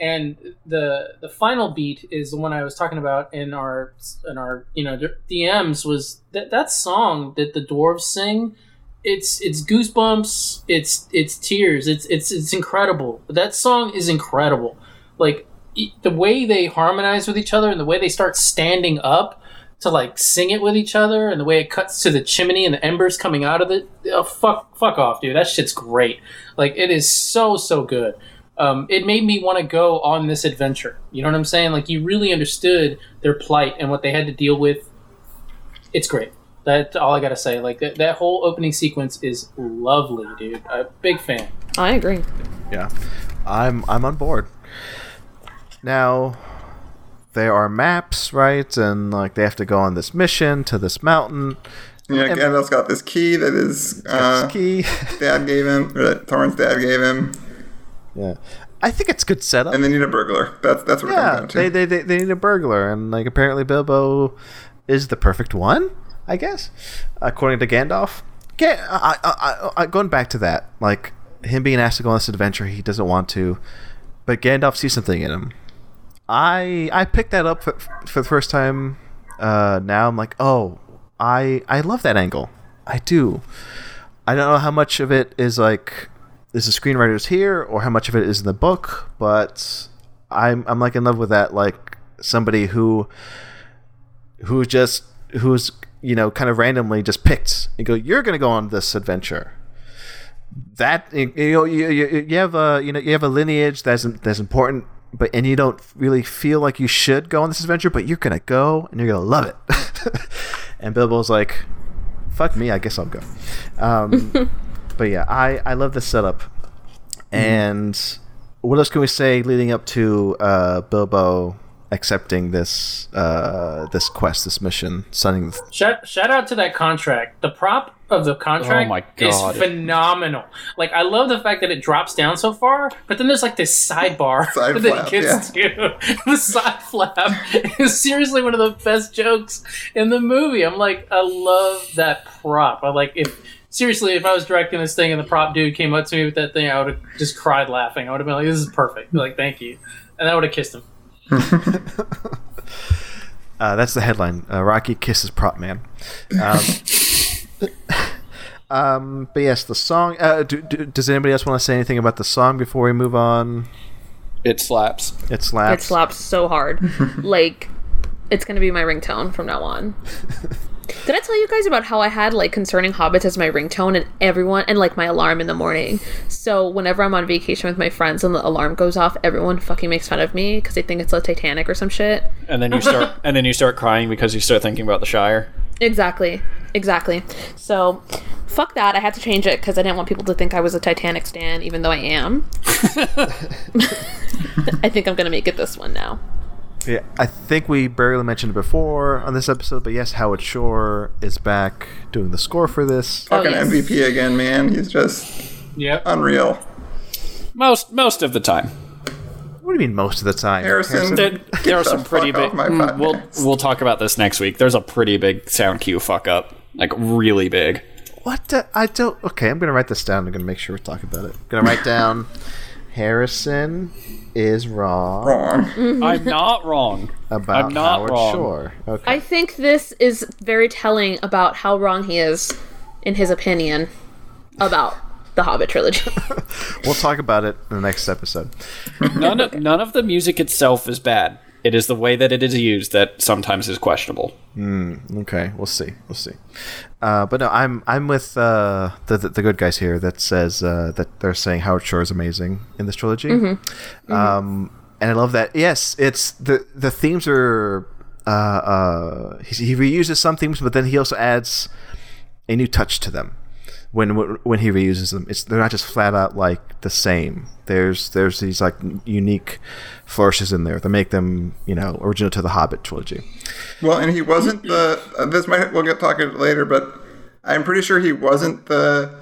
Speaker 4: And the the final beat is the one I was talking about in our in our you know DMs was that that song that the dwarves sing. It's it's goosebumps. It's it's tears. It's it's it's incredible. That song is incredible. Like the way they harmonize with each other and the way they start standing up to like sing it with each other and the way it cuts to the chimney and the embers coming out of it. Oh, fuck, fuck off, dude. That shit's great. Like it is so so good. Um, it made me want to go on this adventure. You know what I'm saying? Like you really understood their plight and what they had to deal with. It's great. That's all I gotta say. Like that, that whole opening sequence is lovely, dude. A big fan.
Speaker 1: I agree.
Speaker 5: Yeah, I'm I'm on board. Now, there are maps, right? And like they have to go on this mission to this mountain.
Speaker 2: Yeah,
Speaker 5: And-
Speaker 2: Gandalf's got this key that his uh,
Speaker 5: Ski. [laughs]
Speaker 2: dad gave him, or that Thorin's dad gave him,
Speaker 5: yeah, I think it's good setup.
Speaker 2: and they need a burglar. That's that's what
Speaker 5: yeah,
Speaker 2: comes down to.
Speaker 5: they, they they they need a burglar, and like apparently Bilbo is the perfect one, I guess, according to Gandalf. Ga- I, I, I, I, going back to that, like him being asked to go on this adventure, he doesn't want to, but Gandalf sees something in him. I I picked that up for, for the first time. Uh, now I'm like, oh, I I love that angle. I do. I don't know how much of it is like is the screenwriters here or how much of it is in the book, but I'm I'm like in love with that like somebody who who just who's you know kind of randomly just picked and go you're going to go on this adventure. That you know you, you, you have a you know you have a lineage that's that's important but and you don't really feel like you should go on this adventure but you're going to go and you're going to love it. [laughs] and Bilbo's like fuck me, I guess I'll go. Um, [laughs] but yeah, I, I love this setup. And what else can we say leading up to uh, Bilbo accepting this uh, this quest, this mission, sunning? The
Speaker 4: Shout, shout out to that contract. The prop of the contract
Speaker 3: Oh
Speaker 4: is phenomenal. Like I love the fact that it drops down so far, but then there's like this sidebar [laughs]
Speaker 2: Side [laughs]
Speaker 4: that
Speaker 2: flap,
Speaker 4: it gets to. [laughs] the side flap is seriously one of the best jokes in the movie. I'm like, I love that prop. I like if seriously, if I was directing this thing and the prop dude came up to me with that thing, I would have just cried laughing. I would have been like, "This is perfect." Like, thank you, and I would have kissed him. [laughs]
Speaker 5: uh, that's the headline. Uh, Rockie kisses prop man. Um, [laughs] um, but yes, the song. Uh, do, do, does anybody else want to say anything about the song before we move on?
Speaker 3: It slaps.
Speaker 5: It slaps.
Speaker 1: It slaps so hard. [laughs] like It's gonna be my ringtone from now on. Did I tell you guys about how I had like concerning hobbits as my ringtone and everyone and like my alarm in the morning? So whenever I'm on vacation with my friends and the alarm goes off, everyone fucking makes fun of me because they think it's a Titanic or some shit.
Speaker 3: And then you start [laughs] and then you start crying because you start thinking about the Shire.
Speaker 1: Exactly. Exactly. So, fuck that. I had to change it because I didn't want people to think I was a Titanic stan, even though I am. [laughs] [laughs] I think I'm gonna make it this one now.
Speaker 5: Yeah, I think we barely mentioned it before on this episode, but yes, Howard Shore is back doing the score for this.
Speaker 1: Oh,
Speaker 2: Fucking
Speaker 1: yes.
Speaker 2: MVP again, man. He's just
Speaker 4: Yep.
Speaker 2: unreal.
Speaker 3: Most most of the time.
Speaker 5: What do you mean most of the time?
Speaker 2: Harrison,
Speaker 3: There, there are
Speaker 2: the
Speaker 3: some pretty big. Mm, we'll we'll talk about this next week. There's a pretty big sound cue fuck up, like really big.
Speaker 5: What? The, I don't. Okay, I'm gonna write this down. I'm gonna make sure we talk about it. I'm gonna write down. Harrison is wrong
Speaker 2: wrong. Mm-hmm.
Speaker 3: I'm not wrong.
Speaker 5: about
Speaker 3: I'm not
Speaker 5: Howard
Speaker 3: wrong.
Speaker 5: Shore. Okay.
Speaker 1: I think this is very telling about how wrong he is, in his opinion, about the Hobbit trilogy. [laughs]
Speaker 5: we'll talk about it in the next episode.
Speaker 3: None of, [laughs] none of the music itself is bad. It is the way that it is used that sometimes is questionable.
Speaker 5: Okay, we'll see. We'll see. Uh, but no, I'm I'm with uh, the, the the good guys here that says uh, that they're saying Howard Shore is amazing in this trilogy. Um, and I love that. Yes, it's the the themes are. Uh, uh, he, he reuses some themes, but then he also adds a new touch to them when when he reuses them. It's they're not just flat out like the same. There's there's these like unique flourishes in there that make them you know original to the Hobbit trilogy.
Speaker 2: Well, and he wasn't the. Uh, this might we'll get talking later, but I'm pretty sure he wasn't the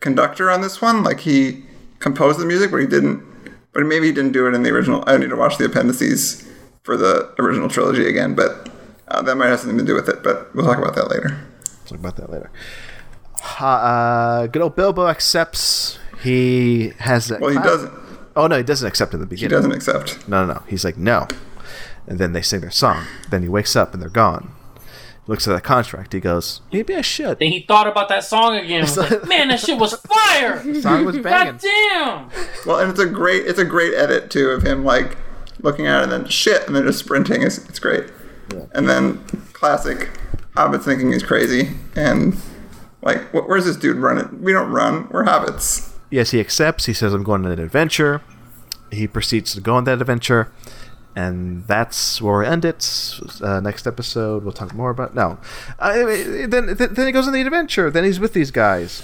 Speaker 2: conductor on this one. Like he composed the music, but he didn't. But maybe he didn't do it in the original. I need to watch the appendices for the original trilogy again, but uh, that might have something to do with it. But we'll talk about that later.
Speaker 5: talk about that later. Ha- Uh, good old Bilbo accepts. He has. A
Speaker 2: Well, he doesn't.
Speaker 5: Oh no, he doesn't accept in the beginning.
Speaker 2: He doesn't accept.
Speaker 5: No, no, no. He's like no, and then they sing their song. Then he wakes up and they're gone. Looks at that contract. He goes, maybe I should.
Speaker 4: Then he thought about that song again. [laughs] Was like, Man, that shit was fire.
Speaker 5: song was banging.
Speaker 4: God damn.
Speaker 2: Well, and it's a great. It's a great edit too of him like looking at it and then shit, and then just sprinting. It's, it's great. And then classic hobbits thinking he's crazy and like, wh- where's this dude running? We don't run. We're hobbits.
Speaker 5: Yes, he accepts. He says, I'm going on an adventure. He proceeds to go on that adventure. And that's where we end it. Uh, next episode, we'll talk more about. No, uh, then then then he goes on the adventure. Then he's with these guys.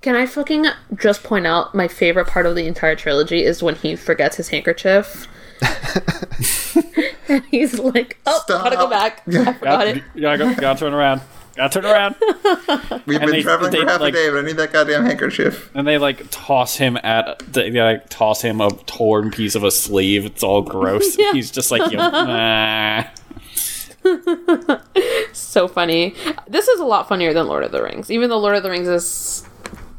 Speaker 1: Can I fucking just point out my favorite part of the entire trilogy is when he forgets his handkerchief. [laughs] [laughs] and he's like, oh, gotta go back.
Speaker 2: Yeah.
Speaker 1: I forgot it.
Speaker 3: You gotta, go, gotta turn around. Gotta turn around. [laughs]
Speaker 2: We've been
Speaker 3: they-
Speaker 2: traveling
Speaker 3: they,
Speaker 2: for half
Speaker 3: like-
Speaker 2: a day, but I need that goddamn handkerchief.
Speaker 3: And they like toss him at they, they like toss him a torn piece of a sleeve. It's all gross. [laughs]
Speaker 1: Yeah.
Speaker 3: He's just like, nah. [laughs]
Speaker 1: So funny. This is a lot funnier than Lord of the Rings. Even though Lord of the Rings is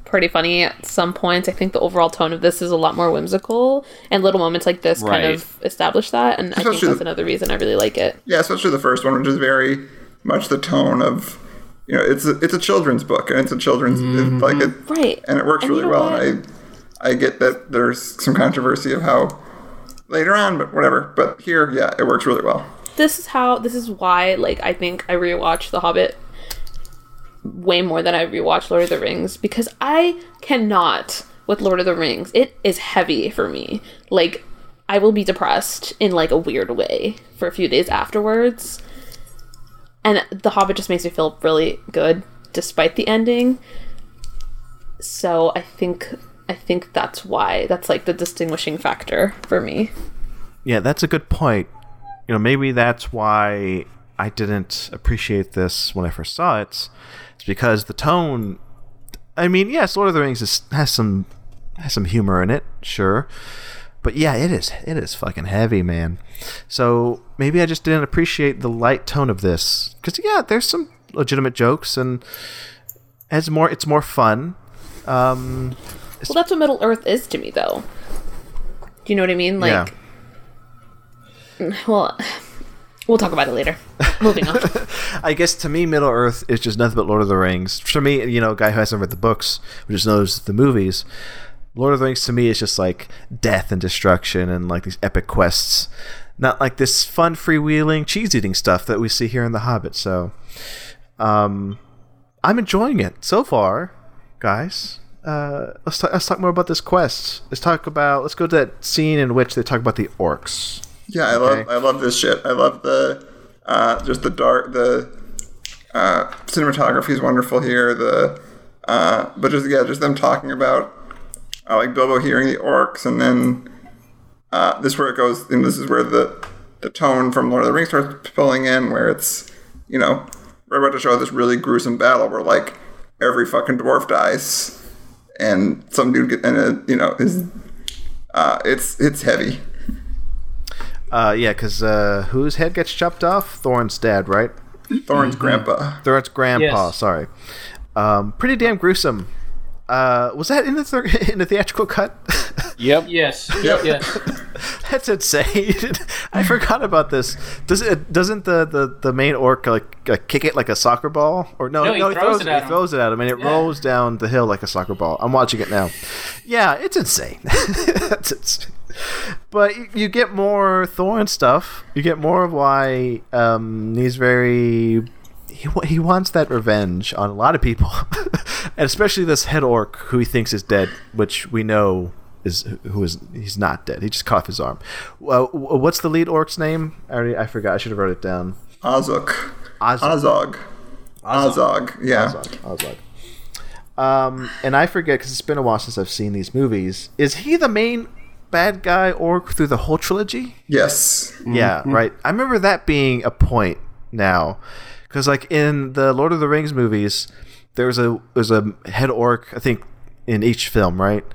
Speaker 1: pretty funny at some points, I think the overall tone of this is a lot more whimsical. And little moments like this kind of establish that. And I think
Speaker 2: Especially
Speaker 1: that's
Speaker 2: the-
Speaker 1: another reason I really like it.
Speaker 2: Yeah, especially the first one, which is very much the tone of, you know, it's a, it's a children's book and it's a children's it's mm-hmm. like it,
Speaker 1: Right.
Speaker 2: and it works
Speaker 1: And
Speaker 2: really well.
Speaker 1: what?
Speaker 2: And I I get that there's some controversy of how later on, but whatever. But here, yeah, it works really well.
Speaker 1: this is how this is why like I think I rewatched The Hobbit way more than I rewatched Lord of the Rings because I cannot with Lord of the Rings. It is heavy for me. Like I will be depressed in like a weird way for a few days afterwards. And The Hobbit just makes me feel really good despite the ending. So I think I think that's why that's like the distinguishing factor for me.
Speaker 5: Yeah, that's a good point. You know, maybe that's why I didn't appreciate this when I first saw it. It's because the tone. I mean, yes, Lord of the Rings is, has some has some humor in it, sure, but yeah, it is it is fucking heavy, man. So maybe I just didn't appreciate the light tone of this because yeah, there's some legitimate jokes and it's more it's more fun. Um,
Speaker 1: Well, that's what Middle Earth is to me, though. Do you know what I mean? Like,
Speaker 5: yeah.
Speaker 1: well, we'll talk about it later. Moving on. [laughs]
Speaker 5: I guess to me, Middle Earth is just nothing but Lord of the Rings. For me, you know, a guy who hasn't read the books, who just knows the movies, Lord of the Rings to me is just like death and destruction and like these epic quests. not like this fun freewheeling cheese eating stuff that we see here in The Hobbit. So, um, I'm enjoying it so far, guys. Uh, let's talk, let's talk more about this quest. Let's talk about let's go to that scene in which they talk about the orcs.
Speaker 2: Yeah, I
Speaker 5: Okay.
Speaker 2: love I love this shit. I love the uh, just the dark the uh, cinematography is wonderful here. The uh, but just yeah, just them talking about uh, like Bilbo hearing the orcs, and then uh, this is where it goes. And this is where the the tone from Lord of the Rings starts pulling in, where it's you know we're about to show this really gruesome battle where like every fucking dwarf dies, and some dude get and uh, you know is uh, it's it's heavy.
Speaker 5: Uh, yeah, because uh, whose head gets chopped off? Thorin's dad, right?
Speaker 2: Thorin's grandpa.
Speaker 5: Thorin's grandpa.
Speaker 4: Yes.
Speaker 5: Sorry. Um, pretty damn gruesome. Uh, was that in the thir- [laughs] in the theatrical cut?
Speaker 3: Yep.
Speaker 4: Yes. [laughs] Yep. Yes.
Speaker 5: That's insane. [laughs] I forgot about this. Does it? Doesn't the, the, the main orc like, like kick it like a soccer ball? Or no?
Speaker 4: No, he throws it at
Speaker 5: He
Speaker 4: him.
Speaker 5: throws it at him, and it rolls down the hill like a soccer ball. I'm watching it now. Yeah, it's insane. That's insane. But you, you get more Thorin stuff. You get more of why um, he's very. He, he wants that revenge on a lot of people, and especially this head orc who he thinks is dead, which we know is who is he's not dead. He just cut off his arm. Well, what's the lead orc's name? I already I forgot. I should have wrote it down.
Speaker 2: Azog.
Speaker 5: Ozog.
Speaker 2: Azog. Azog. Yeah.
Speaker 5: Azog. Um, and I forget because it's been a while since I've seen these movies. Is he the main bad guy orc through the whole trilogy?
Speaker 2: Yes.
Speaker 5: Yeah, right. I remember that being a point now, because like in the Lord of the Rings movies, there's a there's a head orc I think in each film, right?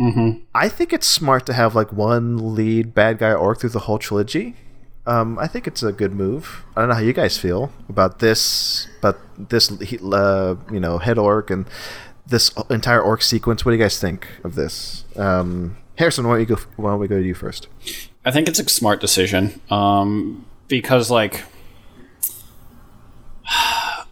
Speaker 5: Mm-hmm. I think it's smart to have like one lead bad guy orc through the whole trilogy. Um, I think it's a good move. I don't know how you guys feel about this, but this uh, you know head orc and this entire orc sequence. What do you guys think of this? Um, Harrison, why don't you go? Why don't we go to you first?
Speaker 3: I think it's a smart decision um, because, like,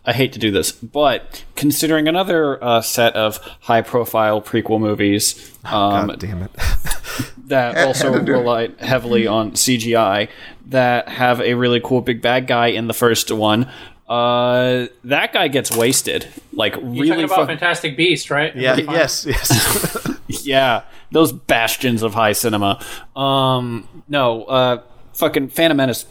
Speaker 3: I hate to do this, but considering another uh, set of high-profile prequel movies um,
Speaker 5: God damn it! [laughs] [laughs]
Speaker 3: that also
Speaker 2: had to do it.
Speaker 3: rely heavily on CGI that have a really cool big bad guy in the first one. Uh, that guy gets wasted, like
Speaker 4: You're
Speaker 3: really.
Speaker 4: talking about
Speaker 3: fu-
Speaker 4: Fantastic Beast, right?
Speaker 5: yeah,
Speaker 4: Fine.
Speaker 5: yes, yes. [laughs]
Speaker 3: yeah, those bastions of high cinema. Um, no, uh, fucking Phantom Menace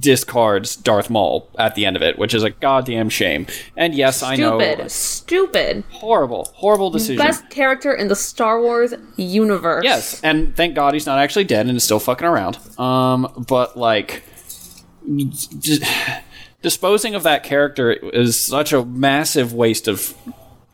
Speaker 3: discards Darth Maul at the end of it, which is a goddamn shame. And yes, I know,
Speaker 1: Stupid. Stupid.
Speaker 3: horrible, horrible decision.
Speaker 1: Best character in the Star Wars universe.
Speaker 3: Yes, and thank God he's not actually dead and is still fucking around. Um, but like, disposing of that character is such a massive waste of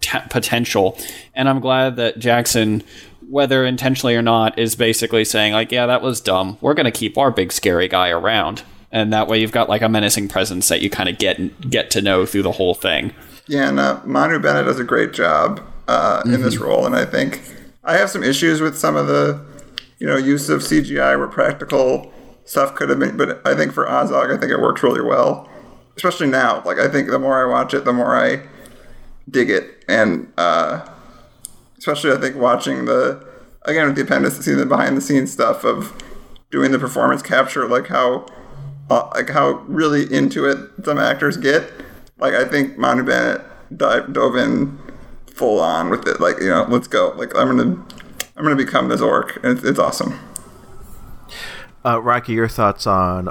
Speaker 3: t- potential, and I'm glad that Jackson, whether intentionally or not, is basically saying like, yeah, that was dumb. We're gonna keep our big scary guy around. And that way, you've got like a menacing presence that you kind of get get to know through the whole thing.
Speaker 2: Yeah, and uh, Manu Bennett does a great job uh, in this role, and I think I have some issues with some of the, you know, use of CGI where practical stuff could have been, but I think for Ozog, I think it works really well, especially now. Like I think the more I watch it, the more I dig it, and uh, especially I think watching the again with the appendices, the behind the scenes stuff of doing the performance capture, like how uh, like how really into it some actors get. Like I think Manu Bennett dive, dove in full on with it. Like you know, let's go. Like I'm gonna I'm gonna become this orc. And it's, it's awesome.
Speaker 5: Uh, Rockie, your thoughts on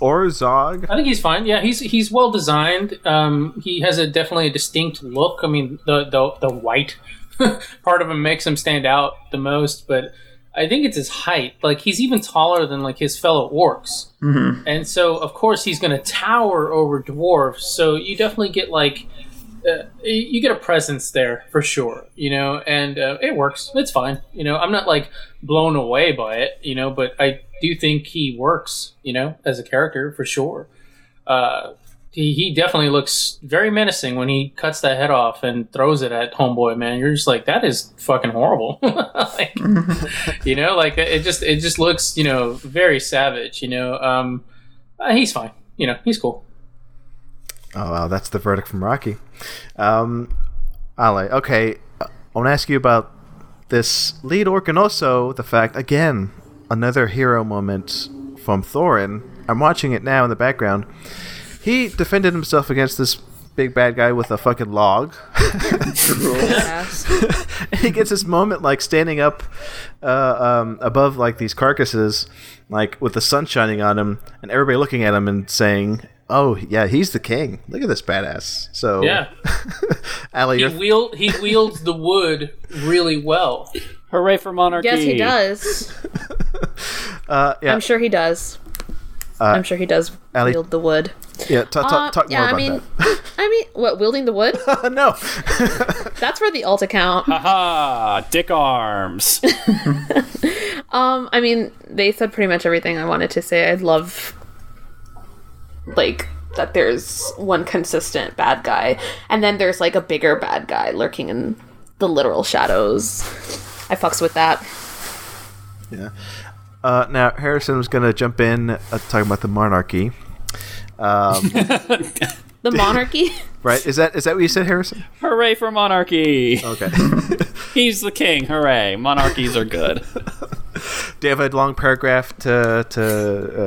Speaker 5: Orzog?
Speaker 4: I think he's fine. Yeah, he's he's well designed. Um, he has a definitely a distinct look. I mean, the the, the white [laughs] part of him makes him stand out the most, but I think it's his height. Like he's even taller than like his fellow orcs, mm-hmm. and so of course he's going to tower over dwarves. So you definitely get like. Uh, you get a presence there for sure, you know, and uh, it works. It's fine, you know. I'm not like blown away by it, you know, but I do think he works, you know, as a character for sure. Uh, he, he definitely looks very menacing when he cuts that head off and throws it at homeboy. Man, you're just like that is fucking horrible. [laughs] like, [laughs] you know, like it just it just looks you know very savage. You know, um, uh, he's fine. You know, he's cool.
Speaker 5: Oh wow, that's the verdict from Rockie. Um, Ale, okay, I want to ask you about this lead orc and also the fact again another hero moment from Thorin. I'm watching it now in the background. He defended himself against this big bad guy with a fucking log. [laughs] He gets this moment like standing up uh, um, above like these carcasses, like with the sun shining on him, and everybody looking at him and saying, "Oh yeah, he's the king. Look at this badass." So
Speaker 4: Yeah. [laughs]
Speaker 5: Allie,
Speaker 4: He wield he wields the wood really well.
Speaker 3: Hooray for monarchy!
Speaker 1: yes, he does. [laughs]
Speaker 5: uh, yeah,
Speaker 1: I'm sure he does. I'm sure he does
Speaker 5: Allie-
Speaker 1: wield the wood.
Speaker 5: yeah. Talk,
Speaker 1: Uh,
Speaker 5: talk, talk
Speaker 1: yeah,
Speaker 5: more
Speaker 1: I
Speaker 5: about
Speaker 1: mean, [laughs] I mean, what wielding the wood? [laughs]
Speaker 5: no, [laughs]
Speaker 1: That's for the alt account.
Speaker 3: Haha, dick arms.
Speaker 1: Um, I mean, they said pretty much everything I wanted to say. I love, like, that there's one consistent bad guy, and then there's like a bigger bad guy lurking in the literal shadows. I fucks with that.
Speaker 5: yeah. Uh, now Harrison was gonna jump in uh, talking about the monarchy. Um, [laughs]
Speaker 1: The monarchy. [laughs]
Speaker 5: right? Is that is that what you said, Harrison?
Speaker 3: Hooray for monarchy!
Speaker 5: Okay. [laughs]
Speaker 3: He's the king. Hooray! Monarchies are good.
Speaker 5: Do you have a long paragraph to to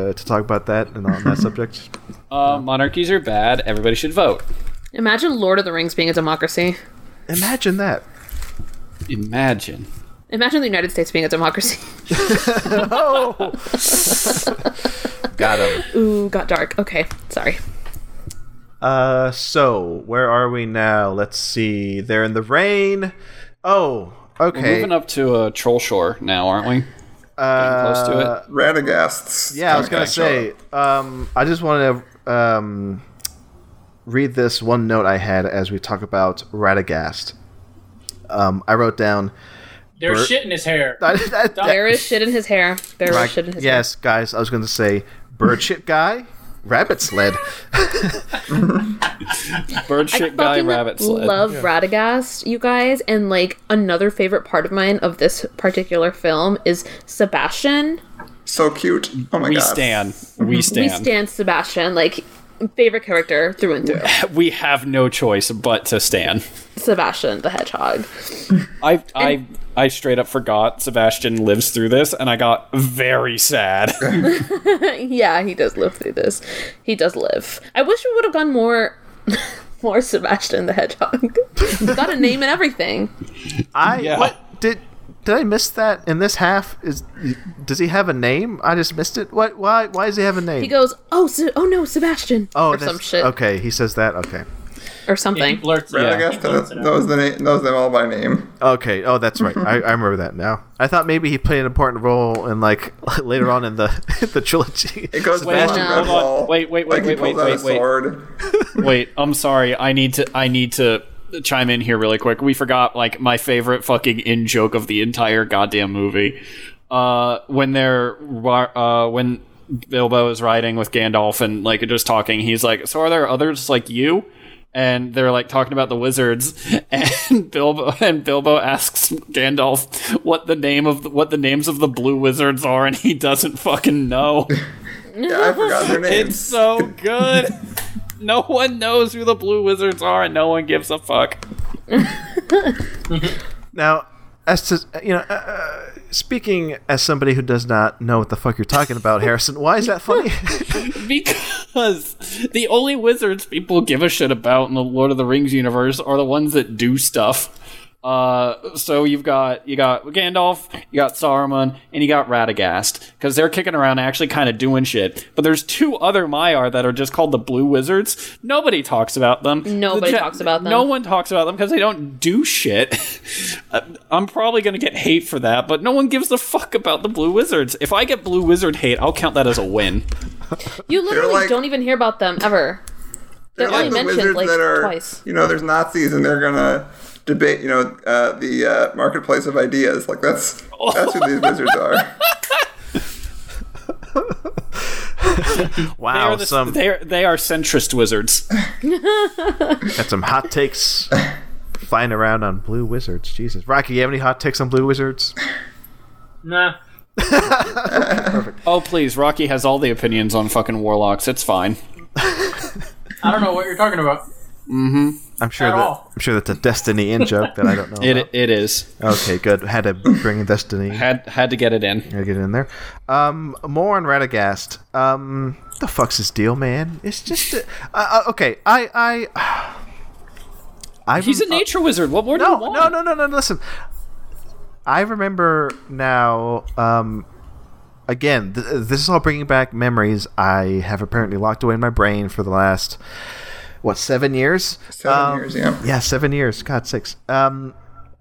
Speaker 5: uh, to talk about that and on that subject?
Speaker 3: Uh, monarchies are bad. Everybody should vote.
Speaker 1: Imagine Lord of the Rings being a democracy.
Speaker 5: Imagine that.
Speaker 3: Imagine.
Speaker 1: Imagine the United States being a democracy.
Speaker 5: Oh, [laughs] [laughs] got him.
Speaker 1: Ooh, got dark. Okay, sorry.
Speaker 5: Uh, so where are we now? Let's see. They're in the rain. Oh,
Speaker 3: We're
Speaker 5: okay.
Speaker 3: moving up to uh, Trollshaws now, aren't we?
Speaker 5: uh,
Speaker 3: close to it.
Speaker 2: Radagast's.
Speaker 5: Yeah, I was gonna say. Um, I just want to um read this one note I had as we talk about Radagast. Um, I wrote down.
Speaker 4: There's
Speaker 5: Bert-
Speaker 4: shit in his hair. [laughs]
Speaker 5: I, I,
Speaker 1: There is shit in his hair. There is
Speaker 5: Right.
Speaker 1: shit in his
Speaker 5: yes, guys. I was going to say bird shit guy, rabbit sled. [laughs]
Speaker 3: Bird
Speaker 1: I
Speaker 3: shit guy, rabbit sled.
Speaker 1: love Radagast, you guys, and like another favorite part of mine of this particular film is Sebastian.
Speaker 2: So cute. Oh my
Speaker 3: we
Speaker 2: god.
Speaker 3: We stand. We stand.
Speaker 1: We
Speaker 3: stand.
Speaker 1: stand Sebastian, like favorite character through [laughs] and through.
Speaker 3: We have no choice but to stand.
Speaker 1: Sebastian the Hedgehog.
Speaker 3: I I I straight up forgot Sebastian lives through this, and I got very sad. [laughs] [laughs]
Speaker 1: yeah, he does live through this. He does live. I wish we would have gone more more Sebastian the Hedgehog. He's got a name and everything.
Speaker 5: I
Speaker 3: Yeah.
Speaker 5: what did did I miss that in this half? Is does he have a name? I just missed it. What? Why? Why does he have a name?
Speaker 1: He goes, "Oh, Se- oh no, Sebastian,"
Speaker 5: oh,
Speaker 1: or
Speaker 5: that's-
Speaker 1: some shit,
Speaker 5: Okay, he says that. Okay.
Speaker 1: or
Speaker 4: Yeah, he
Speaker 1: something.
Speaker 4: blurts it out.
Speaker 3: Yeah.
Speaker 2: Radagast
Speaker 4: He blurts it
Speaker 2: knows the name, knows them all by name.
Speaker 5: Okay. Oh, that's right. I, I remember that now. I thought maybe he played an important role in like [laughs] later on in the [laughs] the trilogy.
Speaker 2: It goes
Speaker 3: Wait,
Speaker 2: full
Speaker 1: no.
Speaker 2: Red
Speaker 3: hold on.
Speaker 2: Wall,
Speaker 3: Wait, wait, wait,
Speaker 2: like he
Speaker 3: wait, wait,
Speaker 2: pulls out a
Speaker 3: wait, wait. Wait, I'm sorry. I need to. I need to chime in here really quick. We forgot like my favorite fucking in joke of the entire goddamn movie. Uh, when they're uh when Bilbo is riding with Gandalf and like just talking, he's like, "So are there others like you?" And they're like talking about the wizards, [laughs] and Bilbo and Bilbo asks Gandalf what the name of the, what the names of the blue wizards are, and he doesn't fucking know. [laughs]
Speaker 2: Yeah, I forgot their [laughs] names.
Speaker 3: It's so good. [laughs] no one knows who the blue wizards are, and no one gives a fuck. [laughs]
Speaker 5: Now, as to you know, uh, uh, speaking as somebody who does not know what the fuck you're talking about, Harrison, why is that funny? [laughs]
Speaker 3: Because the only wizards people give a shit about in the Lord of the Rings universe are the ones that do stuff. Uh, so you've got you got Gandalf, you got Saruman, and you got Radagast because they're kicking around actually kind of doing shit. But there's two other Maiar that are just called the Blue Wizards. Nobody talks about them.
Speaker 1: Nobody
Speaker 3: The-
Speaker 1: talks about them.
Speaker 3: No one talks about them because they don't do shit. [laughs] Uh, I'm probably gonna get hate for that, but no one gives a fuck about the Blue Wizards. If I get Blue Wizard hate, I'll count that as a win.
Speaker 1: You literally
Speaker 2: like-
Speaker 1: don't even hear about them ever. They're,
Speaker 2: They're
Speaker 1: only
Speaker 2: like the
Speaker 1: mentioned
Speaker 2: wizards
Speaker 1: like
Speaker 2: that are,
Speaker 1: twice.
Speaker 2: you know, there's Nazis and they're gonna debate, you know, uh, the uh, marketplace of ideas. Like that's that's who these wizards are. [laughs]
Speaker 3: They
Speaker 5: wow,
Speaker 3: are the,
Speaker 5: some
Speaker 3: they are they are centrist wizards. [laughs]
Speaker 5: got some hot takes flying around on Blue Wizards. Jesus, Rockie, you have any hot takes on Blue Wizards?
Speaker 4: Nah. [laughs]
Speaker 3: Oh please, Rockie has all the opinions on fucking warlocks. It's fine.
Speaker 4: I don't know what you're talking about.
Speaker 5: I'm sure
Speaker 4: At
Speaker 5: that
Speaker 4: all.
Speaker 5: I'm sure that's a Destiny in joke that I don't know. [laughs]
Speaker 3: It
Speaker 5: about.
Speaker 3: it is.
Speaker 5: Okay, good. Had to bring Destiny.
Speaker 3: Had had to get it in.
Speaker 5: Gotta get it in there. Um, more on Radagast. Um, the fuck's his deal, man? It's just uh, uh, okay. I I. I
Speaker 3: He's a
Speaker 5: rem-
Speaker 3: nature wizard. What more do you
Speaker 5: no,
Speaker 3: want?
Speaker 5: no, no, no, no. Listen, I remember now. Um, again, th- this is all bringing back memories I have apparently locked away in my brain for the last what seven years.
Speaker 2: Seven
Speaker 5: Um,
Speaker 2: years, yeah.
Speaker 5: Yeah, seven years. God, six. Um,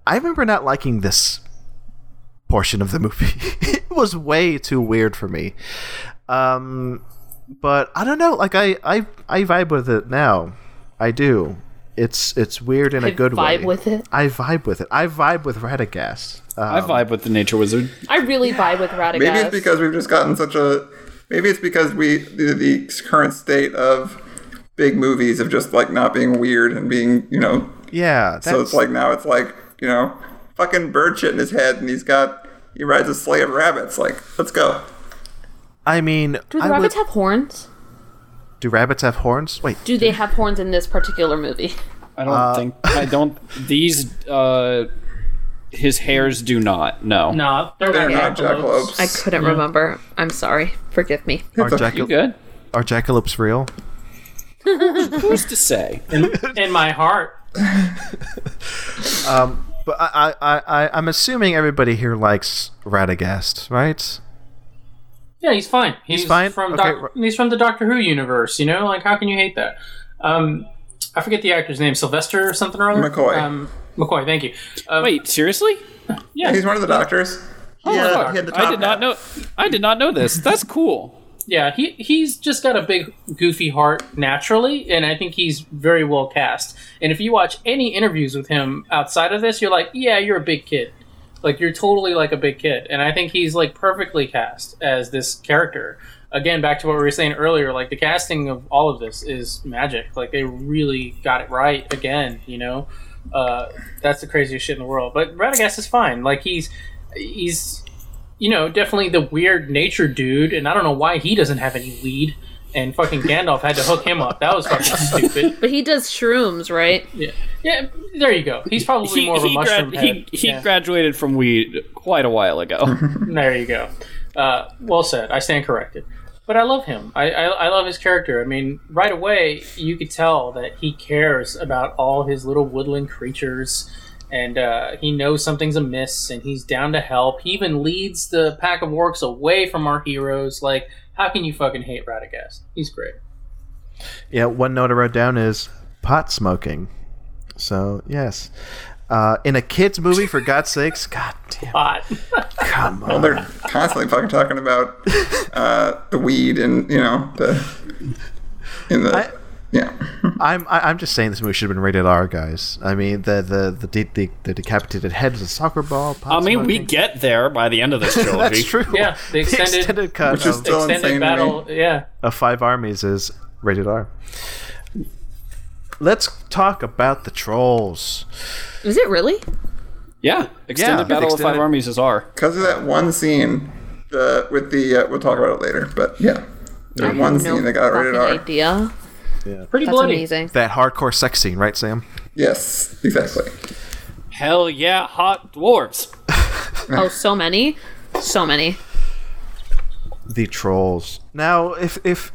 Speaker 5: I remember not liking this portion of the movie. [laughs] it was way too weird for me. Um, but I don't know. Like I, I, I vibe with it now. I do. It's it's weird in a
Speaker 1: I
Speaker 5: good way.
Speaker 1: vibe with it.
Speaker 5: I vibe with it. I vibe with Radagast. Um,
Speaker 3: I vibe with the nature wizard.
Speaker 1: I really vibe with Radagast.
Speaker 2: Maybe it's because we've just gotten such a. Maybe it's because we the, the current state of big movies of just like not being weird and being you know.
Speaker 5: yeah. That's,
Speaker 2: So it's like now it's like you know fucking bird shit in his head and he's got he rides a sleigh of rabbits. Like let's go.
Speaker 5: I mean,
Speaker 1: Do the
Speaker 5: I
Speaker 1: rabbits
Speaker 5: would-
Speaker 1: have horns?
Speaker 5: do rabbits have horns? Wait,
Speaker 1: Do they have horns in this particular movie?
Speaker 3: I don't think I don't these uh his hairs do not. No.
Speaker 4: No, they're,
Speaker 2: They're
Speaker 4: not
Speaker 2: not
Speaker 4: jackalopes.
Speaker 2: jackalopes.
Speaker 1: I couldn't remember. I'm sorry. Forgive me.
Speaker 5: are, jackal-
Speaker 3: You good?
Speaker 5: are jackalopes real?
Speaker 3: Who's to say?
Speaker 4: in, in my heart. [laughs]
Speaker 5: But I, I, I, I'm assuming everybody here likes Radagast, right?
Speaker 4: Yeah, he's fine. He's,
Speaker 5: fine?
Speaker 4: from
Speaker 5: Okay,
Speaker 4: Doc- he's from the Doctor Who universe. You know, like how can you hate that? Um, I forget the actor's name, Sylvester or something or other.
Speaker 2: McCoy.
Speaker 4: Um, McCoy. Thank you. Um,
Speaker 3: Wait, seriously?
Speaker 4: yeah,
Speaker 2: He's one of the doctors.
Speaker 3: Oh,
Speaker 2: Yeah,
Speaker 3: fuck.
Speaker 2: he had the
Speaker 3: I
Speaker 2: top
Speaker 3: did not know. I did not know this. That's cool.
Speaker 4: Yeah. He he's just got a big goofy heart naturally, and I think he's very well cast. And if you watch any interviews with him outside of this, you're like, yeah, you're a big kid. Like you're totally like a big kid, and I think he's like perfectly cast as this character. Again, back to what we were saying earlier, like the casting of all of this is magic. Like they really got it right again. You know, uh, that's the craziest shit in the world. But Radagast is fine. Like he's he's you know definitely the weird nature dude, and I don't know why he doesn't have any lead. And fucking Gandalf had to hook him up. That was fucking [laughs] stupid.
Speaker 1: But he does shrooms, right?
Speaker 4: Yeah, yeah. There you go. He's probably
Speaker 3: He,
Speaker 4: more of a mushroom
Speaker 3: grad-
Speaker 4: head.
Speaker 3: he, he
Speaker 4: Yeah.
Speaker 3: graduated from weed quite a while ago. [laughs]
Speaker 4: There you go. Uh, well said. I stand corrected. But I love him. I, I, I love his character. I mean, right away, you could tell that he cares about all his little woodland creatures, and uh, he knows something's amiss, and he's down to help. He even leads the pack of orcs away from our heroes. Like, how can you fucking hate Radagast? He's great.
Speaker 5: Yeah, one note I wrote down is pot smoking. So yes, uh, in a kids movie, for God's sakes, [laughs] God damn,
Speaker 4: Hot. [laughs]
Speaker 5: come
Speaker 2: Well,
Speaker 5: on.
Speaker 2: they're constantly fucking talking about uh, the weed and you know the in the
Speaker 5: I-
Speaker 2: yeah. [laughs]
Speaker 5: I'm I, I'm just saying this movie should have been rated R, guys. I mean, the the the, de- the, the decapitated head is a soccer ball.
Speaker 3: I mean, we
Speaker 5: smoking.
Speaker 3: get there by the end of this [laughs] trilogy.
Speaker 5: That's true.
Speaker 4: Yeah, the extended-
Speaker 5: cut
Speaker 2: Which is
Speaker 5: of,
Speaker 2: still insane
Speaker 4: Extended
Speaker 2: to
Speaker 4: battle. Yeah.
Speaker 5: of Five Armies is rated R. Let's talk about the trolls.
Speaker 1: Is it really?
Speaker 3: Yeah, extended
Speaker 5: Yeah,
Speaker 3: battle of five armies is R.
Speaker 2: Because of that one scene, the with the uh, we'll talk about it later. But yeah, the one
Speaker 1: no
Speaker 2: scene that got rated R.
Speaker 1: idea.
Speaker 4: Pretty
Speaker 1: That's
Speaker 4: bloody.
Speaker 1: amazing.
Speaker 5: That hardcore sex scene, right, Sam?
Speaker 2: Yes, exactly.
Speaker 3: Hell yeah, hot dwarves. [laughs]
Speaker 1: Oh, so many, so many.
Speaker 5: The trolls. Now, if if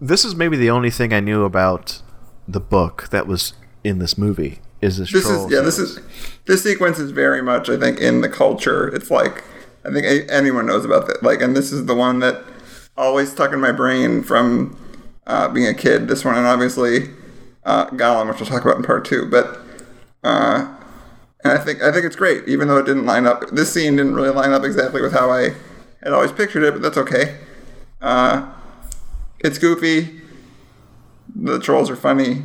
Speaker 5: this is maybe the only thing I knew about the book that was in this movie is this.
Speaker 2: This is yeah. This
Speaker 5: sequence.
Speaker 2: is this sequence is very much I think in the culture. It's like I think a- anyone knows about that. Like, and this is the one that always stuck in my brain from uh, being a kid. This one and obviously uh, Gollum, which we'll talk about in part two. But uh, and I think I think it's great, even though it didn't line up. This scene didn't really line up exactly with how I had always pictured it, but that's okay. Uh, it's goofy. The trolls are funny.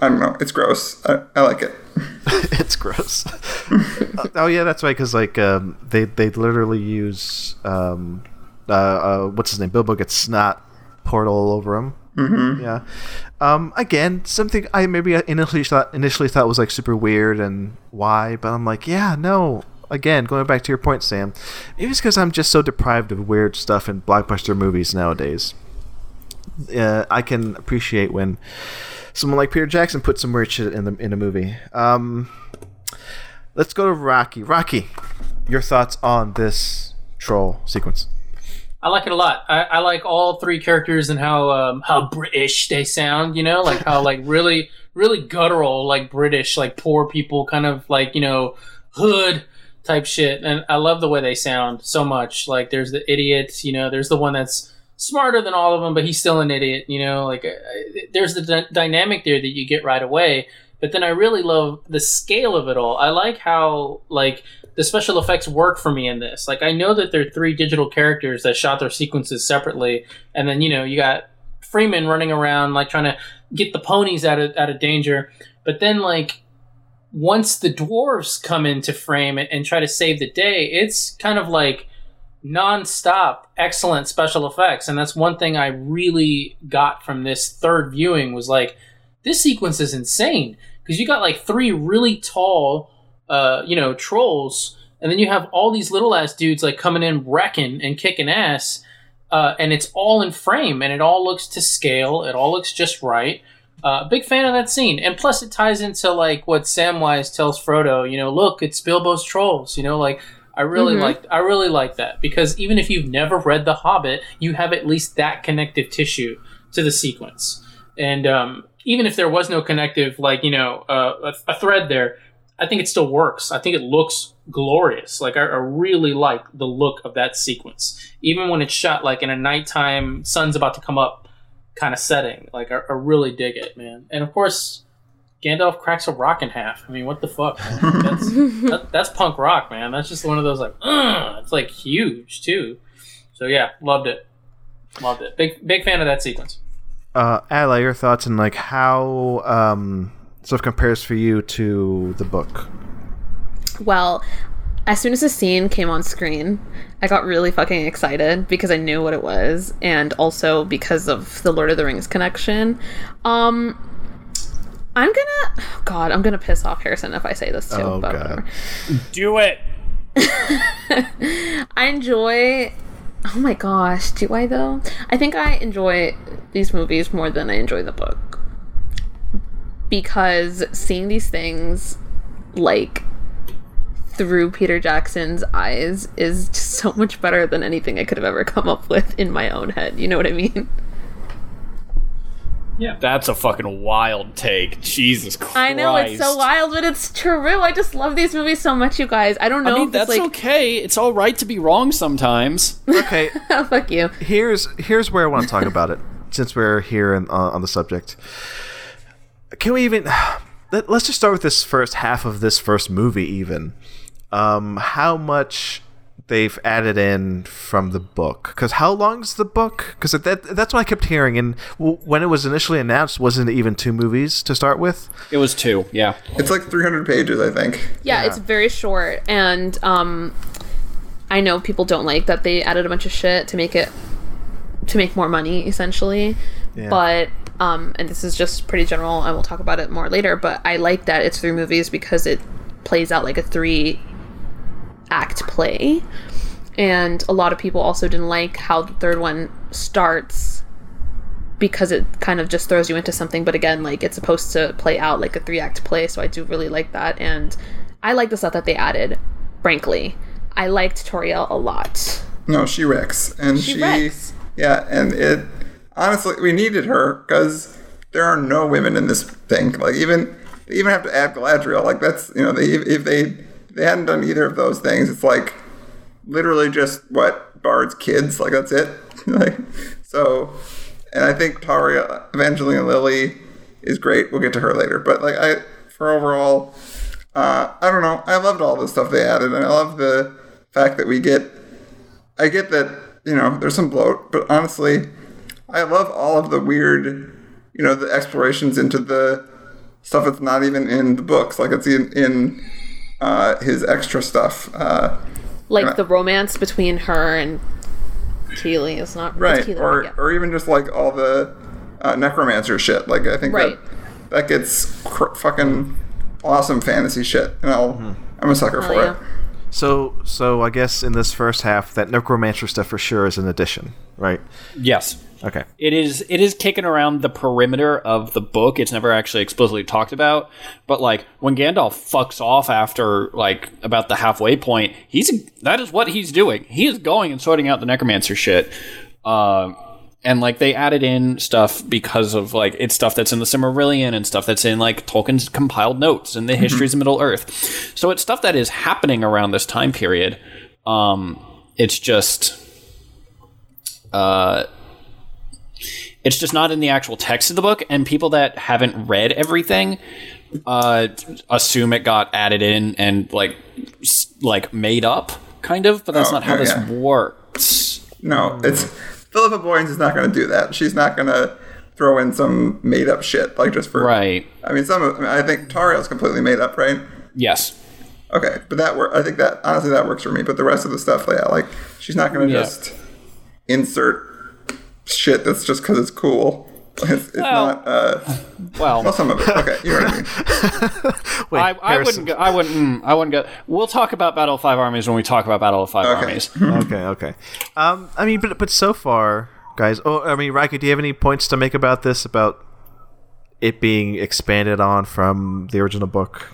Speaker 2: I don't know. It's gross. I, I like it. [laughs]
Speaker 5: it's gross. [laughs] oh yeah, that's right. Because like um, they they literally use um, uh, uh, what's his name? Bilbo gets snot poured all over him. Mm-hmm. Yeah. Um, again, something I maybe initially thought initially thought was like super weird and why, but I'm like, yeah, no. Again, going back to your point, Sam, maybe it's because I'm just so deprived of weird stuff in blockbuster movies nowadays. Uh, I can appreciate when someone like Peter Jackson put some weird shit in the in a movie. Um, let's go to Rockie. Rockie, your thoughts on this troll sequence?
Speaker 4: I like it a lot. I, I like all three characters and how um, how British they sound. You know, like how like really really guttural, like British, like poor people, kind of like you know hood type shit. And I love the way they sound so much. Like there's the idiot. You know, there's the one that's smarter than all of them, but he's still an idiot. You know, like uh, there's the d- dynamic there that you get right away. But then I really love the scale of it all. I like how like the special effects work for me in this. Like I know that there are three digital characters that shot their sequences separately, and then you know you got Freeman running around like trying to get the ponies out of out of danger. But then like once the dwarves come into frame and, and try to save the day, it's kind of like non-stop excellent special effects and that's one thing i really got from this third viewing was like this sequence is insane because you got like three really tall uh, you know trolls and then you have all these little ass dudes like coming in wrecking and kicking ass uh, and it's all in frame and it all looks to scale it all looks just right uh, big fan of that scene and plus it ties into like what samwise tells frodo you know look it's bilbo's trolls you know like I really
Speaker 1: Mm-hmm.
Speaker 4: like I really like that because even if you've never read The Hobbit, you have at least that connective tissue to the sequence. And um, even if there was no connective, like you know, uh, a, a thread there, I think it still works. I think it looks glorious. Like I, I really like the look of that sequence, even when it's shot like in a nighttime, sun's about to come up kind of setting. Like I, I really dig it, man. And of course. Gandalf cracks a rock in half. I mean, what the fuck? [laughs] That's [laughs] that, that's punk rock, man. That's just one of those like, Ugh! it's like huge too. So yeah, loved it, loved it. Big big fan of that sequence.
Speaker 5: Uh, Ala, your thoughts on like how um, sort of compares for you to the book?
Speaker 1: Well, as soon as the scene came on screen, I got really fucking excited because I knew what it was, and also because of the Lord of the Rings connection. Um, I'm gonna, God, I'm gonna piss off Harrison if I say this too.
Speaker 5: Oh,
Speaker 1: but
Speaker 5: God.
Speaker 1: whatever.
Speaker 3: Do it. [laughs]
Speaker 1: I enjoy. Oh my gosh, do I though? I think I enjoy these movies more than I enjoy the book because seeing these things like through Peter Jackson's eyes is just so much better than anything I could have ever come up with in my own head. You know what I mean?
Speaker 3: That's a fucking wild take. Jesus Christ.
Speaker 1: I know it's so wild, but it's true. I just love these movies so much, you guys. I don't know
Speaker 3: I mean,
Speaker 1: if it's
Speaker 3: that's
Speaker 1: like
Speaker 3: okay. It's all right to be wrong sometimes.
Speaker 5: Okay, [laughs]
Speaker 1: fuck you.
Speaker 5: here's here's where I want to talk about it. Since we're here and, uh, on the subject, can we even let, let's just start with this first half of this first movie? Even um, how much they've added in from the book? Because how long is the book? Because that that's what I kept hearing. And when it was initially announced, wasn't it even two movies to start with?
Speaker 3: It was two, yeah.
Speaker 2: It's like 300 pages, I think.
Speaker 1: Yeah, it's very short, and um, I know people don't like that they added a bunch of shit to make it to make more money, essentially.
Speaker 5: Yeah.
Speaker 1: But um, and this is just pretty general, and we'll talk about it more later. But I like that it's three movies because it plays out like a three act play, and a lot of people also didn't like how the third one starts because it kind of just throws you into something but again like it's supposed to play out like a three act play so i do really like that and i like the stuff that they added frankly i liked Tauriel a lot
Speaker 2: No, she wrecks, and
Speaker 1: She
Speaker 2: she,
Speaker 1: wrecks.
Speaker 2: yeah, and it honestly we needed her because there are no women in this thing. Like even they even have to add Galadriel. Like that's you know they if they they hadn't done either of those things, it's like literally just what Bard's kids. Like that's it. [laughs] like so, and I think Tauriel Evangeline Lilly is great. We'll get to her later, but like I for overall. Uh, I don't know. I loved all the stuff they added, and I love the fact that we get I get that, you know, there's some bloat, but honestly, I love all of the weird, you know, the explorations into the stuff that's not even in the books. Like it's in, in uh, his extra stuff. Uh,
Speaker 1: like
Speaker 2: Yeah.
Speaker 1: the romance between her and Kili is not
Speaker 2: right.
Speaker 1: Kili,
Speaker 2: Or,
Speaker 1: yeah.
Speaker 2: or even just like all the uh, necromancer shit. Like I think
Speaker 1: Right.
Speaker 2: that, that gets cr- fucking awesome fantasy shit. And I'll, I'm a sucker for
Speaker 1: yeah.
Speaker 2: it.
Speaker 5: So, so I guess in this first half, that necromancer stuff for sure is an addition, right?
Speaker 3: Yes.
Speaker 5: Okay.
Speaker 3: It is it is kicking around the perimeter of the book. It's never actually explicitly talked about. But like when Gandalf fucks off after like about the halfway point, he's that is what he's doing. He is going and sorting out the necromancer shit. Um and like they added in stuff because of like it's stuff that's in the Silmarillion and stuff that's in like Tolkien's compiled notes and the histories of Middle Earth. So it's stuff that is happening around this time period. Um, it's just, uh, it's just not in the actual text of the book, and people that haven't read everything uh, assume it got added in and like like made up, kind of. But that's
Speaker 2: Oh,
Speaker 3: not how
Speaker 2: yeah,
Speaker 3: this
Speaker 2: yeah.
Speaker 3: works.
Speaker 2: No, it's Philippa Boyens is not going to do that. She's not going to throw in some made up shit like just for.
Speaker 3: Right.
Speaker 2: I mean, some. Of, I, mean, I think Tauriel's completely made up, right?
Speaker 3: Yes.
Speaker 2: Okay, but that work. I think that honestly that works for me. But the rest of the stuff, yeah, like she's not going to
Speaker 3: Yeah.
Speaker 2: just insert shit that's just because it's cool. [laughs] It's, it's
Speaker 3: Well-
Speaker 2: not. Uh,
Speaker 3: Well,
Speaker 2: well, some of it. Okay, you know what I mean. [laughs]
Speaker 5: Wait,
Speaker 3: I, I wouldn't. Go, I wouldn't. mm, I wouldn't go. We'll talk about Battle of Five Armies when we talk about Battle of Five
Speaker 2: Okay.
Speaker 3: Armies. [laughs]
Speaker 5: okay, okay. Um, I mean, but but so far, guys. Oh, I mean, Raika, do you have any points to make about this? About it being expanded on from the original book?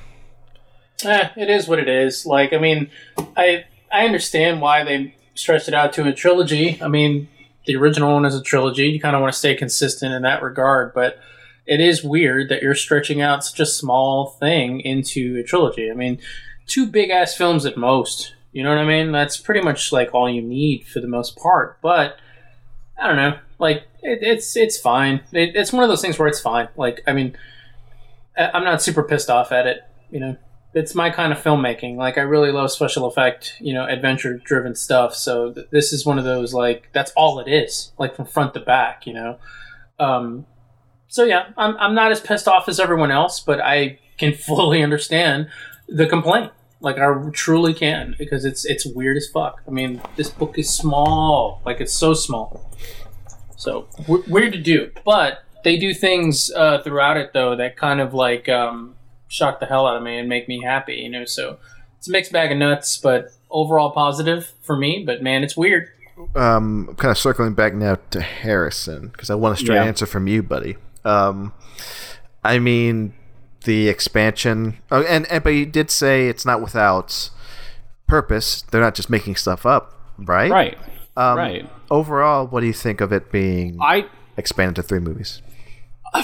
Speaker 4: Eh, it is what it is. Like, I mean, I I understand why they stretched it out to a trilogy. I mean, the original one is a trilogy. You kind of want to stay consistent in that regard, but it is weird that you're stretching out such a small thing into a trilogy. I mean, two big ass films at most. You know what I mean? That's pretty much like all you need for the most part. But I don't know. Like, it, it's it's fine. It, it's one of those things where it's fine. Like, I mean, I- I'm not super pissed off at it. You know, it's my kind of filmmaking. Like I really love special effect, you know, adventure driven stuff. So th- this is one of those like that's all it is, like from front to back, you know. Um, so yeah, I'm I'm not as pissed off as everyone else, but I can [laughs] fully understand the complaint. Like I truly can because it's it's weird as fuck. I mean, this book is small, like it's so small. So w- weird to do, but they do things uh, throughout it though that kind of like um, shock the hell out of me and make me happy. You know, so it's a mixed bag of nuts, but overall positive for me. But man, it's weird.
Speaker 5: um, kind of circling back now to Harrison because I want a straight
Speaker 3: Yeah.
Speaker 5: answer from you, buddy. Um, I mean, the expansion, oh, and, and but you did say it's not without purpose. They're not just making stuff up, right?
Speaker 3: Right.
Speaker 5: Um,
Speaker 3: right.
Speaker 5: Overall, what do you think of it being
Speaker 3: I
Speaker 5: expanded to three movies? [laughs]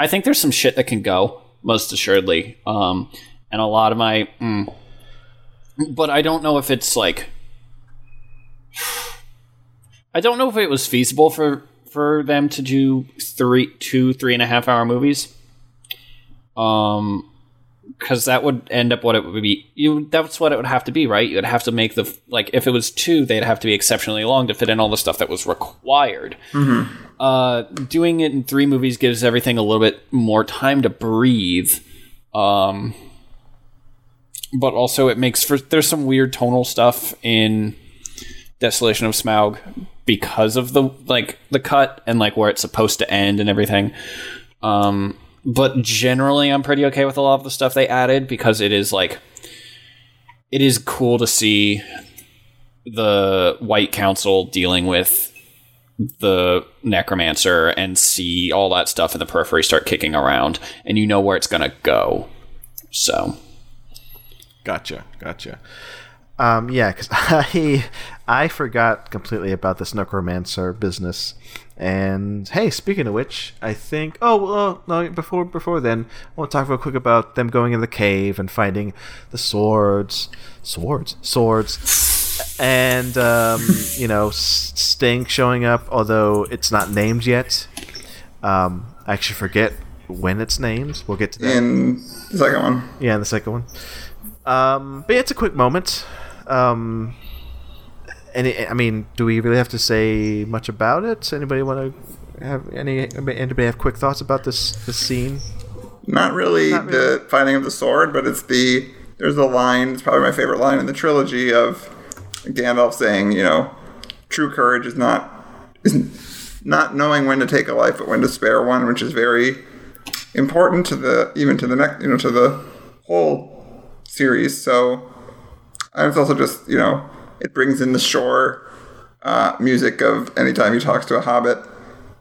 Speaker 3: I think there's some shit that can go most assuredly. Um, and a lot of my, mm, but I don't know if it's like. [sighs] I don't know if it was feasible for for them to do three, two, three and a half hour movies. Um, because that would end up what it would be. You that's what it would have to be, right? You'd have to make the like if it was two, they'd have to be exceptionally long to fit in all the stuff that was required. Uh, doing it in three movies gives everything a little bit more time to breathe. Um, but also it makes for there's some weird tonal stuff in Desolation of Smaug because of the like the cut and like where it's supposed to end and everything. Um, but generally, I'm pretty okay with a lot of the stuff they added because it is like it is cool to see the White Council dealing with the necromancer and see all that stuff in the periphery start kicking around and you know where it's gonna go so
Speaker 5: Gotcha, gotcha. Um, yeah, because [laughs] I I forgot completely about this necromancer business. And hey, speaking of which, I think oh well, no before before then, I want to talk real quick about them going in the cave and finding the swords, swords, swords, and um, you know S- Sting showing up, although it's not named yet. Um, I actually forget when it's named. We'll get to that.
Speaker 2: In the second one,
Speaker 5: Yeah, in the second one. Um, but yeah, it's a quick moment. Um, any, I mean, do we really have to say much about it? Anybody want to have any? Anybody have quick thoughts about this this scene?
Speaker 2: not really
Speaker 5: Not
Speaker 2: the finding of the sword, but it's the there's a line. It's probably my favorite line in the trilogy of Gandalf saying, you know, true courage is not is not knowing when to take a life, but when to spare one, which is very important to the even to the next, you know, to the whole series. So and it's also just you know it brings in the shore uh, music of anytime he talks to a hobbit,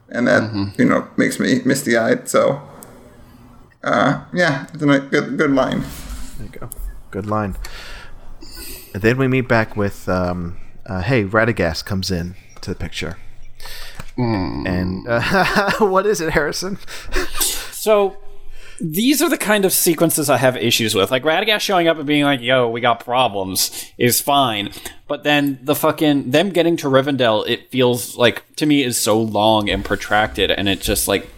Speaker 2: and that you know makes me misty eyed. So uh, yeah, it's a ni- good good line.
Speaker 5: There you go. Good line. And then we meet back with, um, uh, hey, Radagast comes in to the picture. And uh, [laughs] what is it, Harrison?
Speaker 3: So these are the kind of sequences I have issues with. Like Radagast showing up and being like, "Yo, we got problems," is fine, but then the fucking them getting to Rivendell, it feels like to me is so long and protracted, and it just like.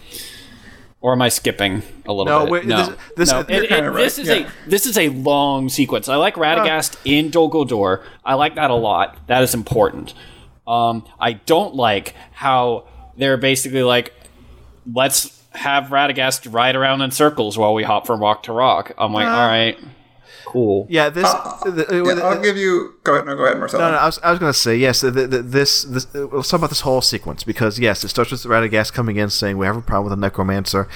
Speaker 3: Or am I skipping a little
Speaker 5: No,
Speaker 3: bit?
Speaker 5: wait,
Speaker 3: no,
Speaker 5: this- this-
Speaker 3: no. It- it-
Speaker 2: right,
Speaker 3: this is
Speaker 2: yeah.
Speaker 3: a this is a long sequence. I like Radagast in Dol Guldur. I like that a lot. That is important. Um, I don't like how they're basically like, let's have Radagast ride around in circles while we hop from rock to rock. I'm like, all right, cool.
Speaker 5: Yeah, this. the- uh,
Speaker 2: Yeah,
Speaker 5: the-
Speaker 2: I'll give you. Go ahead. No, go ahead, Marcelo.
Speaker 5: No, no, I was, I was going to say yes. The, the, the, this, this, uh, let's talk about this whole sequence because yes, it starts with Radagast coming in saying we have a problem with a necromancer,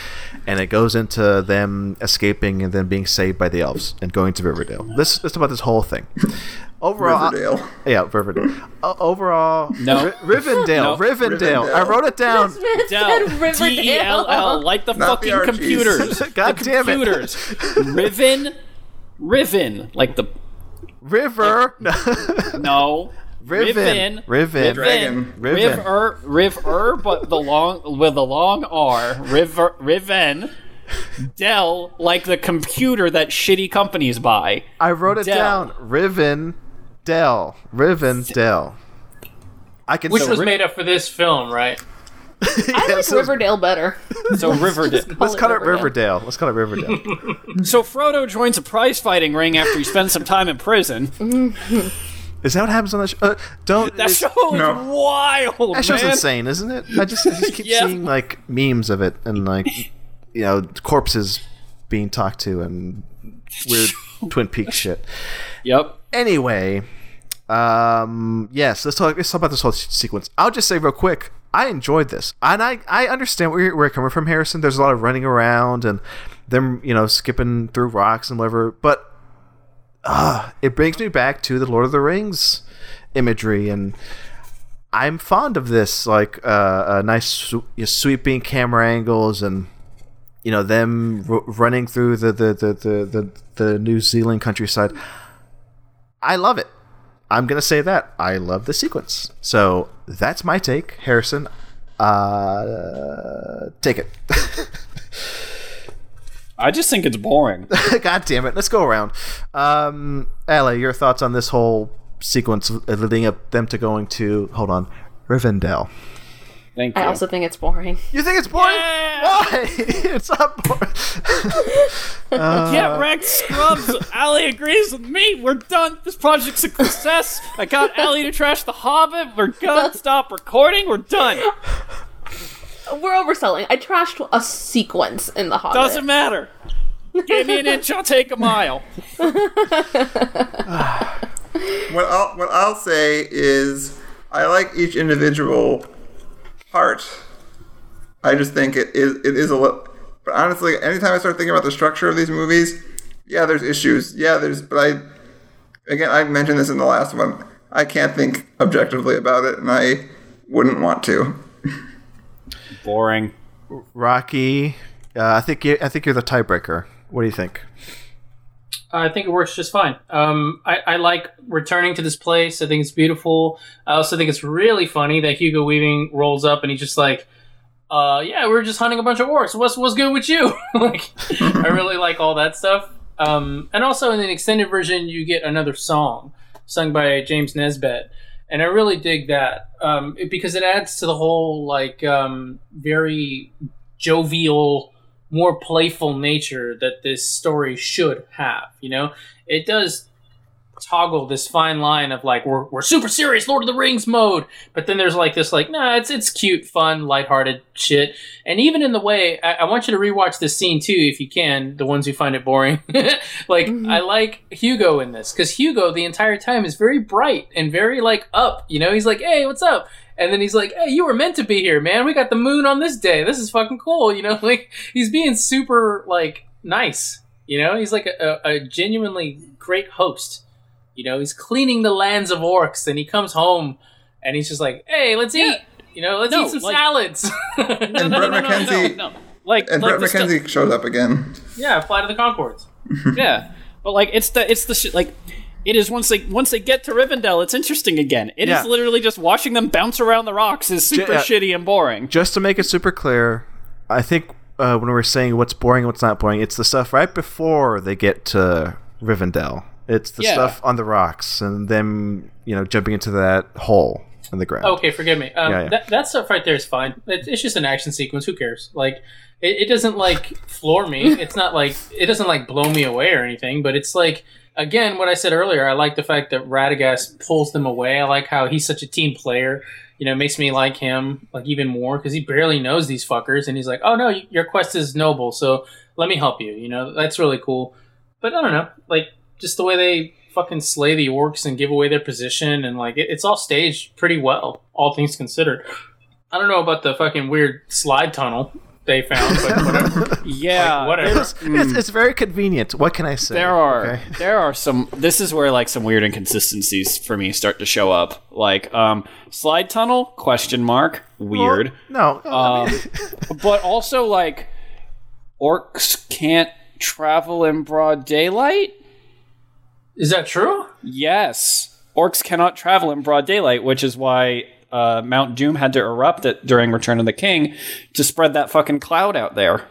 Speaker 5: and it goes into them escaping and then being saved by the elves and going to Riverdale. This, let's about this whole thing. Overall,
Speaker 2: Riverdale.
Speaker 5: yeah, Riverdale. Uh, overall,
Speaker 3: No.
Speaker 5: Ri- Rivendell,
Speaker 3: No.
Speaker 5: Rivendell. I wrote it down.
Speaker 3: Dell, D E L L, like the
Speaker 2: Not
Speaker 3: fucking
Speaker 2: Archies.
Speaker 3: computers. [laughs]
Speaker 5: God
Speaker 3: the
Speaker 5: damn it.
Speaker 3: computers. Riven, Riven, like the
Speaker 5: River. [laughs]
Speaker 3: no.
Speaker 5: Riven. Riven.
Speaker 2: Dragon.
Speaker 5: Riven.
Speaker 3: River, river, but the long with the long R. River, Riven. Dell, like the computer that shitty companies buy.
Speaker 5: I wrote it
Speaker 3: Dell.
Speaker 5: down. Riven. Dell. Riven. Dell. I can.
Speaker 4: Which
Speaker 5: so
Speaker 4: was
Speaker 5: Ri-
Speaker 4: made up for this film, right?
Speaker 1: I [laughs]
Speaker 5: Yeah,
Speaker 1: like
Speaker 5: so-
Speaker 1: Riverdale better. [laughs]
Speaker 3: So Riverdale.
Speaker 5: Let's call it
Speaker 1: Riverdale.
Speaker 5: Riverdale. Let's call it Riverdale. [laughs]
Speaker 3: so Frodo joins a prize fighting ring after he spends some time in prison.
Speaker 5: Is that what happens on that show? Uh, don't.
Speaker 3: That
Speaker 5: is-
Speaker 3: show is
Speaker 2: No.
Speaker 3: wild,
Speaker 5: that show's
Speaker 3: man.
Speaker 5: insane, isn't it? I just, I just keep
Speaker 3: Yeah.
Speaker 5: seeing like memes of it and like, you know, corpses being talked to and weird Twin Peaks shit.
Speaker 3: Yep.
Speaker 5: Anyway, um, yes, let's talk. Let's talk about this whole sequence. I'll just say real quick. I enjoyed this, and I I understand where you're, where you're coming from, Harrison. There's a lot of running around and them, you know, skipping through rocks and whatever. But uh, it brings me back to the Lord of the Rings imagery, and I'm fond of this. Like uh, uh, nice sw- sweeping camera angles and you know them r- running through the the, the, the, the the New Zealand countryside. I love it. I'm gonna say that I love the sequence. So that's my take, Harrison. Uh, take it. [laughs]
Speaker 3: I just think it's boring. [laughs]
Speaker 5: God damn it. Let's go around. Um, Allie, your thoughts on this whole sequence leading up them to going to hold on Rivendell.
Speaker 3: Thank you.
Speaker 1: I also think it's boring.
Speaker 5: You think it's boring?
Speaker 3: Yeah!
Speaker 5: Why? [laughs] it's not boring. [laughs]
Speaker 3: Get uh, wrecked, Scrubs. Allie agrees with me. We're done. This project's a success. I got Allie to trash The Hobbit. We're gonna stop recording. We're done.
Speaker 1: We're overselling. I trashed a sequence in the Hobbit.
Speaker 3: Doesn't matter. Give me an inch, I'll take a mile. [sighs] [sighs]
Speaker 2: What I'll what I'll say is I like each individual part. I just think it is it is a little. But honestly, anytime I start thinking about the structure of these movies, yeah, there's issues. Yeah, there's. But I again, I mentioned this in the last one. I can't think objectively about it, and I wouldn't want to.
Speaker 3: Boring.
Speaker 5: Rockie, uh, I think you, I think you're the tiebreaker. What do you think?
Speaker 4: I think it works just fine. Um, I, I like returning to this place. I think it's beautiful. I also think it's really funny that Hugo Weaving rolls up and he's just like, uh, "Yeah, we were just hunting a bunch of orcs. What's what's good with you?" [laughs] like, I really like all that stuff. Um, and also in the extended version, you get another song sung by James Nesbitt, and I really dig that um, it- because it adds to the whole like um, very jovial more playful nature that this story should have. You know, it does toggle this fine line of like we're, we're super serious Lord of the Rings mode, but then there's like this like nah, it's it's cute, fun, lighthearted shit. And even in the way, I, I want you to rewatch this scene too if you can. The ones who find it boring, [laughs] like mm-hmm. I like Hugo in this because Hugo the entire time is very bright and very like up. You know, he's like, hey, what's up? And then he's like, "Hey, you were meant to be here, man. We got the moon on this day. This is fucking cool." You know, [laughs] like he's being super like nice. You know, he's like a, a, a genuinely great host. You know, he's cleaning the lands of orcs, and he comes home, and he's just like, "Hey, let's eat." You know, let's
Speaker 3: No,
Speaker 4: eat some
Speaker 3: like-
Speaker 4: salads. [laughs]
Speaker 2: And
Speaker 3: No,
Speaker 2: Brett
Speaker 3: no, no, no,
Speaker 2: McKenzie
Speaker 3: no, no. Like,
Speaker 2: and
Speaker 3: like
Speaker 2: Brett
Speaker 3: the stu-
Speaker 2: McKenzie shows up again.
Speaker 4: yeah, Flight of the Conchords. [laughs]
Speaker 3: yeah, but like it's the it's the shit like. It is once they once they get to Rivendell, it's interesting again. It is
Speaker 5: Yeah.
Speaker 3: literally just watching them bounce around the rocks is super
Speaker 5: yeah.
Speaker 3: shitty and boring.
Speaker 5: Just to make it super clear, I think uh, when we're saying what's boring and what's not boring, it's the stuff right before they get to Rivendell. It's the
Speaker 3: Yeah.
Speaker 5: stuff on the rocks and them, you know, jumping into that hole in the ground.
Speaker 4: Okay, forgive me. Um,
Speaker 5: Yeah, yeah.
Speaker 4: That, that stuff right there is fine. It, it's just an action sequence. Who cares? Like, it, it doesn't like floor me. It's not like it doesn't like blow me away or anything. But it's like again, what I said earlier. I like the fact that Radagast pulls them away. I like how he's such a team player. You know, it makes me like him like even more because he barely knows these fuckers, and he's like, "Oh no, your quest is noble, so let me help you." You know, that's really cool. But I don't know, like just the way they fucking slay the orcs and give away their position, and like it, it's all staged pretty well, all things considered. I don't know about the fucking weird slide tunnel they found, but [laughs] whatever.
Speaker 3: Yeah,
Speaker 4: Like, whatever.
Speaker 3: there's-
Speaker 5: It's, it's very convenient. What can I say?
Speaker 3: There are
Speaker 5: Okay.
Speaker 3: there are some. This is where like some weird inconsistencies for me start to show up. Like um, slide tunnel question mark weird,
Speaker 5: No.
Speaker 3: Um, [laughs] but also like orcs can't travel in broad daylight.
Speaker 4: Is that true?
Speaker 3: Yes, orcs cannot travel in broad daylight, which is why uh, Mount Doom had to erupt it during Return of the King to spread that fucking cloud out there.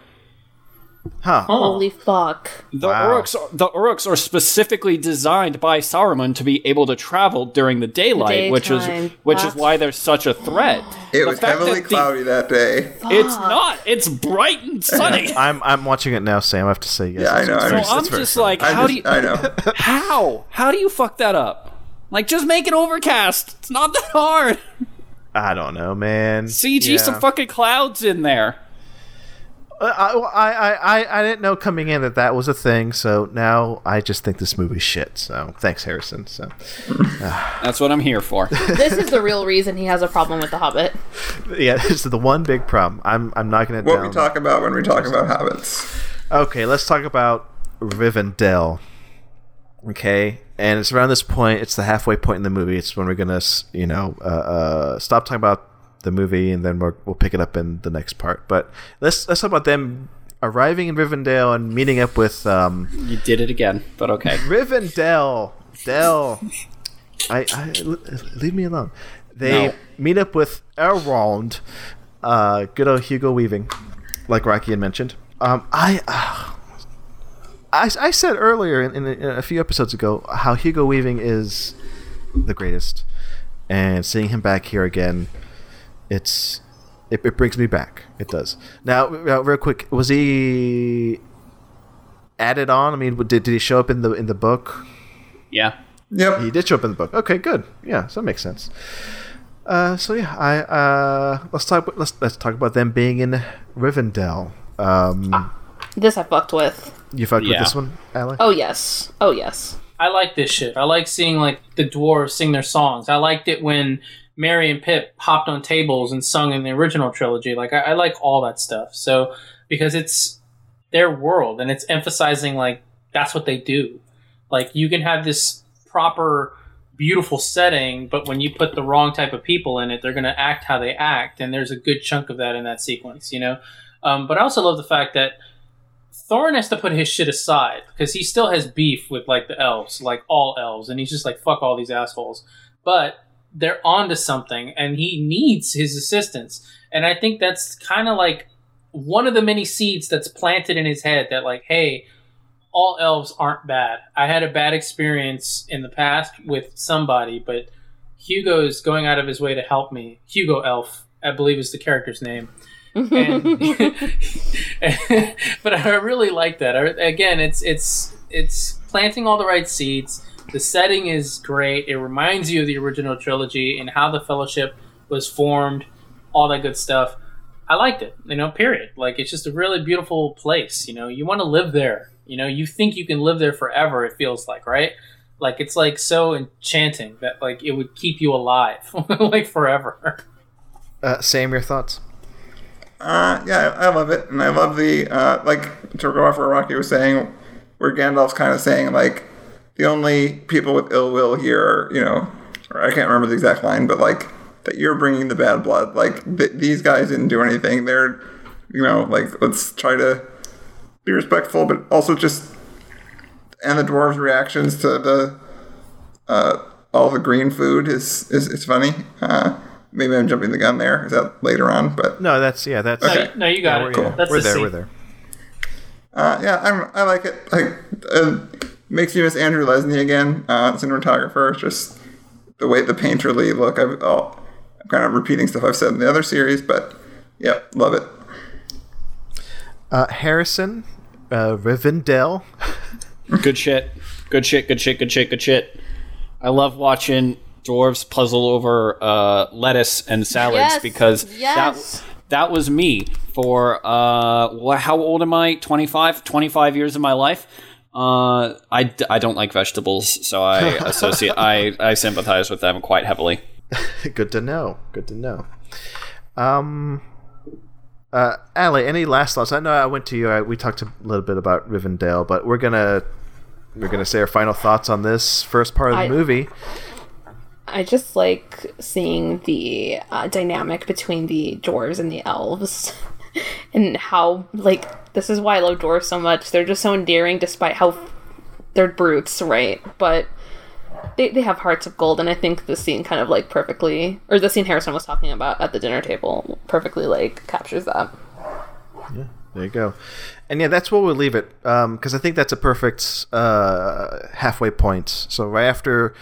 Speaker 5: huh.
Speaker 1: Holy fuck.
Speaker 3: The
Speaker 5: Wow.
Speaker 3: Uruks, the Uruks are specifically designed by Saruman to be able to travel during the daylight, which is
Speaker 1: daytime.
Speaker 3: which is why they're such a threat. [gasps]
Speaker 2: It
Speaker 3: The
Speaker 2: was heavily
Speaker 3: that the-
Speaker 2: cloudy that day.
Speaker 3: It's not. It's bright and [laughs] sunny.
Speaker 5: I'm I'm watching it now, Sam. I have to say yes.
Speaker 2: Yeah, I know, I
Speaker 5: very-
Speaker 2: know.
Speaker 3: so I'm just
Speaker 5: fun.
Speaker 3: like, how
Speaker 2: just,
Speaker 3: do you?
Speaker 2: I know. [laughs]
Speaker 3: How? How do you fuck that up? Like, just make it overcast. It's not that hard.
Speaker 5: I don't know, man.
Speaker 3: CG
Speaker 5: Yeah.
Speaker 3: some fucking clouds in there.
Speaker 5: Uh, I, I, I, I didn't know coming in that that was a thing, so now I just think this movie's shit. So thanks, Harrison. So [sighs]
Speaker 3: That's what I'm here for. [laughs]
Speaker 1: This is the real reason he has a problem with The Hobbit.
Speaker 5: yeah, [laughs] this is the one big problem. I'm I'm knocking it
Speaker 2: What
Speaker 5: down.
Speaker 2: we talk about when we talk about habits.
Speaker 5: Okay, let's talk about Rivendell. Okay, and it's around this point. It's the halfway point in the movie. It's when we're gonna, you know, uh, uh, stop talking about the movie, and then we're, we'll pick it up in the next part. But let's let's talk about them arriving in Rivendell and meeting up with um,
Speaker 3: You did it again, but okay.
Speaker 5: Rivendell. Dell. I, I leave me alone. They
Speaker 3: No.
Speaker 5: meet up with Elrond, uh, good old Hugo Weaving, like Rockie had mentioned. Um, I, uh, I, I said earlier in, in, a, in a few episodes ago how Hugo Weaving is the greatest, and seeing him back here again, it's it, it brings me back. It does. Now, real quick, was he added on? I mean, did, did he show up in the in the book?
Speaker 3: Yeah.
Speaker 2: Yep.
Speaker 5: He did show up in the book. Okay, good. Yeah, so that makes sense. Uh, so yeah, I uh, let's talk. Let's let's talk about them being in Rivendell. Um,
Speaker 1: This I fucked with.
Speaker 5: You fucked with this one, Alec?
Speaker 1: Oh, yes. Oh, yes.
Speaker 4: I like this shit. I like seeing like the dwarves sing their songs. I liked it when Merry and Pip hopped on tables and sung in the original trilogy. Like I, I like all that stuff. So because it's their world and it's emphasizing like that's what they do. Like you can have this proper beautiful setting, but when you put the wrong type of people in it, they're going to act how they act, and there's a good chunk of that in that sequence, you know. Um, but I also love the fact that Thorin has to put his shit aside because he still has beef with like the elves, like all elves, and he's just like fuck all these assholes. But they're onto something, and he needs his assistance. And I think that's kind of like one of the many seeds that's planted in his head that like, hey, all elves aren't bad. I had a bad experience in the past with somebody, but Hugo's going out of his way to help me. Hugo Elf, I believe is the character's name. And, [laughs] [laughs] but I really like that. I, again, it's it's it's planting all the right seeds. The setting is great. It reminds you of the original trilogy and how the Fellowship was formed, all that good stuff. I liked it. You know, period. Like it's just a really beautiful place. You know, you want to live there. You know, you think you can live there forever. It feels like right. Like it's like so enchanting that like it would keep you alive [laughs] like forever.
Speaker 5: Uh, Sam, your thoughts?
Speaker 2: Uh, yeah, I love it, and I love the uh, like to go off where Rockie was saying. where Gandalf's kind of saying like the only people with ill will here are you know, or I can't remember the exact line, but like that you're bringing the bad blood. Like th- these guys didn't do anything. They're you know like let's try to be respectful, but also just and the dwarves' reactions to the uh, all the green food is is, is funny. Uh, maybe I'm jumping the gun there. Is that later on? But
Speaker 5: No, that's yeah, that's
Speaker 2: Okay.
Speaker 4: No, you got
Speaker 5: Yeah,
Speaker 4: it.
Speaker 5: we're,
Speaker 4: That's
Speaker 5: we're
Speaker 4: the
Speaker 5: there.
Speaker 4: scene.
Speaker 5: We're there.
Speaker 2: uh, yeah, I'm, I like it. Like, uh, makes me miss Andrew Lesnie again, uh, cinematographer. It's Just the way the painterly look. I've, I'll, I'm kind of repeating stuff I've said in the other series, but yeah, love it.
Speaker 5: Uh, Harrison, uh, Rivendell.
Speaker 3: Good shit. Good shit. Good shit. Good shit. Good shit. I love watching dwarves puzzle over uh, lettuce and salads
Speaker 1: Yes,
Speaker 3: because
Speaker 1: yes.
Speaker 3: that that was me for uh, wha- how old am I? 25? 25 years of my life. Uh, I, d- I don't like vegetables, so I [laughs] associate I, I sympathize with them quite heavily. [laughs]
Speaker 5: Good to know. Good to know. Um, uh, Allie, any last thoughts? I know I went to you. I, we talked a little bit about Rivendell, but we're gonna we're gonna say our final thoughts on this first part of the
Speaker 1: I-
Speaker 5: movie.
Speaker 1: I just like seeing the uh, dynamic between the dwarves and the elves, [laughs] and how like this is why I love dwarves so much. They're just so endearing, despite how they're brutes, right? But they they have hearts of gold, and I think the scene kind of like perfectly, or the scene Harrison was talking about at the dinner table, perfectly like captures that.
Speaker 5: Yeah, There you go. And yeah, that's where we'll leave it because I think that's a perfect uh, halfway point. So right after,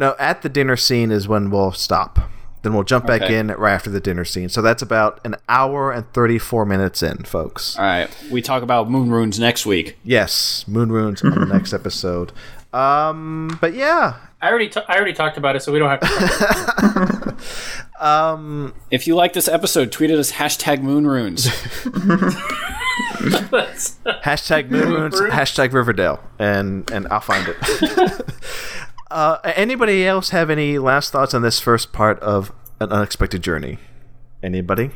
Speaker 5: no, at the dinner scene is when we'll stop. Then we'll jump back
Speaker 3: Okay.
Speaker 5: in right after the dinner scene. So that's about an hour and thirty-four minutes in, folks.
Speaker 3: All right, we talk about moon runes next week.
Speaker 5: Yes, moon runes on the next episode. Um, but yeah,
Speaker 4: I already t- I already talked about it, so we don't have to. [laughs]
Speaker 3: If you like this episode, tweet at us hashtag moon runes. [laughs] [laughs]
Speaker 5: hashtag moon runes, hashtag Riverdale, and and I'll find it. Uh, anybody else have any last thoughts on this first part of an unexpected journey? Anybody?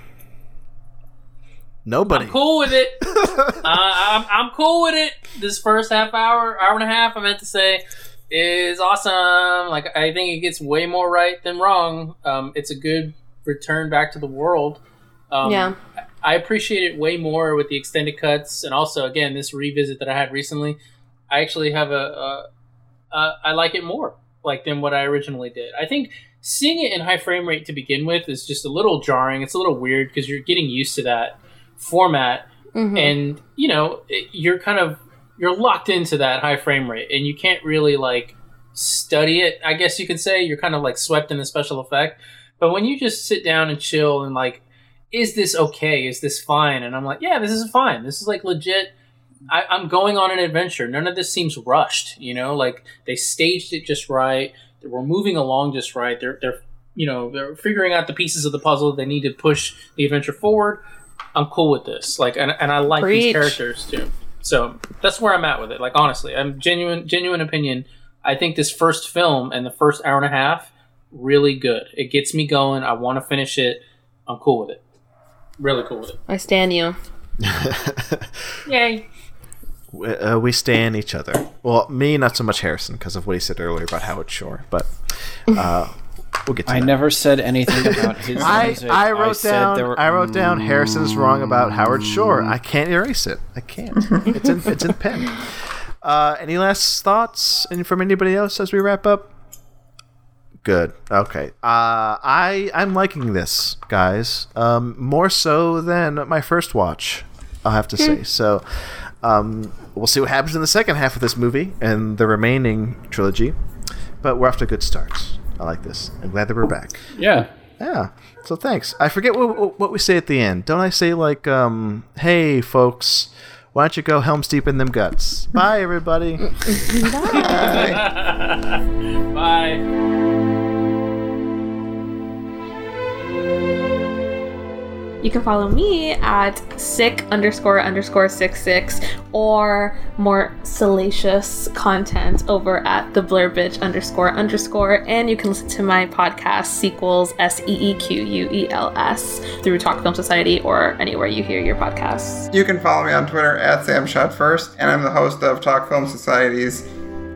Speaker 5: Nobody.
Speaker 4: I'm cool with it. [laughs] uh, I'm, I'm cool with it. This first half hour, hour and a half, I meant to say, is awesome. Like I think it gets way more right than wrong. Um, it's a good return back to the world. Um,
Speaker 1: Yeah.
Speaker 4: I appreciate it way more with the extended cuts, and also again this revisit that I had recently. I actually have a, a, a I like it more like than what I originally did. I think seeing it in high frame rate to begin with is just a little jarring. It's a little weird because you're getting used to that format,
Speaker 1: Mhm.
Speaker 4: and you know it- you're kind of you're locked into that high frame rate, and you can't really like study it. I guess you could say you're kind of like swept in the special effect. But when you just sit down and chill and like is this okay? Is this fine? And I'm like, yeah, this is fine. This is like legit. I, I'm going on an adventure. None of this seems rushed. You know, like they staged it just right. We're moving along just right. They're they're you know they're figuring out the pieces of the puzzle they need to push the adventure forward. I'm cool with this. Like, and, and I like these characters too. So that's where I'm at with it. Like, honestly, I'm genuine genuine opinion. I think this first film and the first hour and a half really good. It gets me going. I want to finish it. I'm cool with it. Really cool with it.
Speaker 1: I stand you. [laughs]
Speaker 4: Yay.
Speaker 5: We- uh, we stand each other. Well, me not so much Harrison because of what he said earlier about Howard Shore, but uh, we'll get to
Speaker 3: I
Speaker 5: that.
Speaker 3: never said anything about his [laughs]
Speaker 5: I,
Speaker 3: music.
Speaker 5: I wrote
Speaker 3: said
Speaker 5: down
Speaker 3: there were-
Speaker 5: I wrote down Harrison's wrong about Howard Shore. I can't erase it. I can't. It's in it's in pen. [laughs] Uh, any last thoughts and from anybody else as we wrap up? Good. Okay. Uh, I I'm liking this, guys. Um, more so than my first watch. I'll have to say. So, um, we'll see what happens in the second half of this movie and the remaining trilogy. But we're off to a good start. I like this. I'm glad that we're back.
Speaker 3: Yeah.
Speaker 5: Yeah. So thanks. I forget what, what we say at the end. Don't I say like, um, "Hey, folks, why don't you go helms deep in them guts?" Bye, everybody. [laughs]
Speaker 4: Bye. [laughs]
Speaker 1: You can follow me at sick underscore underscore six six or more salacious content over at the blurbitch underscore underscore. And you can listen to my podcast, Seequels, S E E Q U E L S, through Talk Film Society or anywhere you hear your podcasts.
Speaker 2: You can follow me on Twitter at Sam Shot First, and I'm the host of Talk Film Society's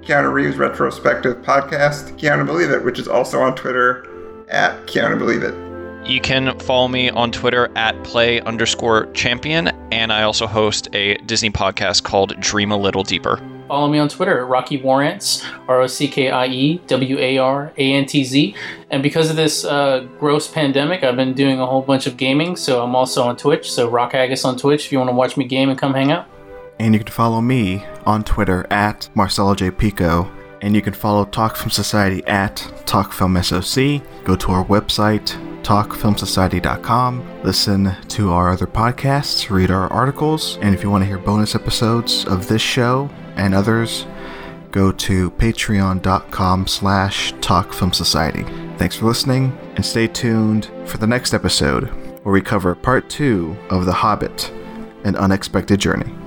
Speaker 2: Keanu Reeves retrospective podcast, Keanu Believe It, which is also on Twitter at Keanu Believe It.
Speaker 6: You can follow me on Twitter at play underscore champion, and I also host a Disney podcast called Dream a Little Deeper.
Speaker 4: Follow me on Twitter at RockieWarAntz, R O C K I E W A R A N T Z. And because of this uh, gross pandemic, I've been doing a whole bunch of gaming, so I'm also on Twitch. So Rock Agus on Twitch if you want to watch me game and come hang out.
Speaker 5: And you can follow me on Twitter at Marcelo J. Pico. And you can follow Talk Film Society at TalkFilmSoc. Go to our website, talkfilmsociety.com. Listen to our other podcasts, read our articles, and if you want to hear bonus episodes of this show and others, go to patreon.com slash talkfilmsociety. Thanks for listening, and stay tuned for the next episode, where we cover part two of The Hobbit, An Unexpected Journey.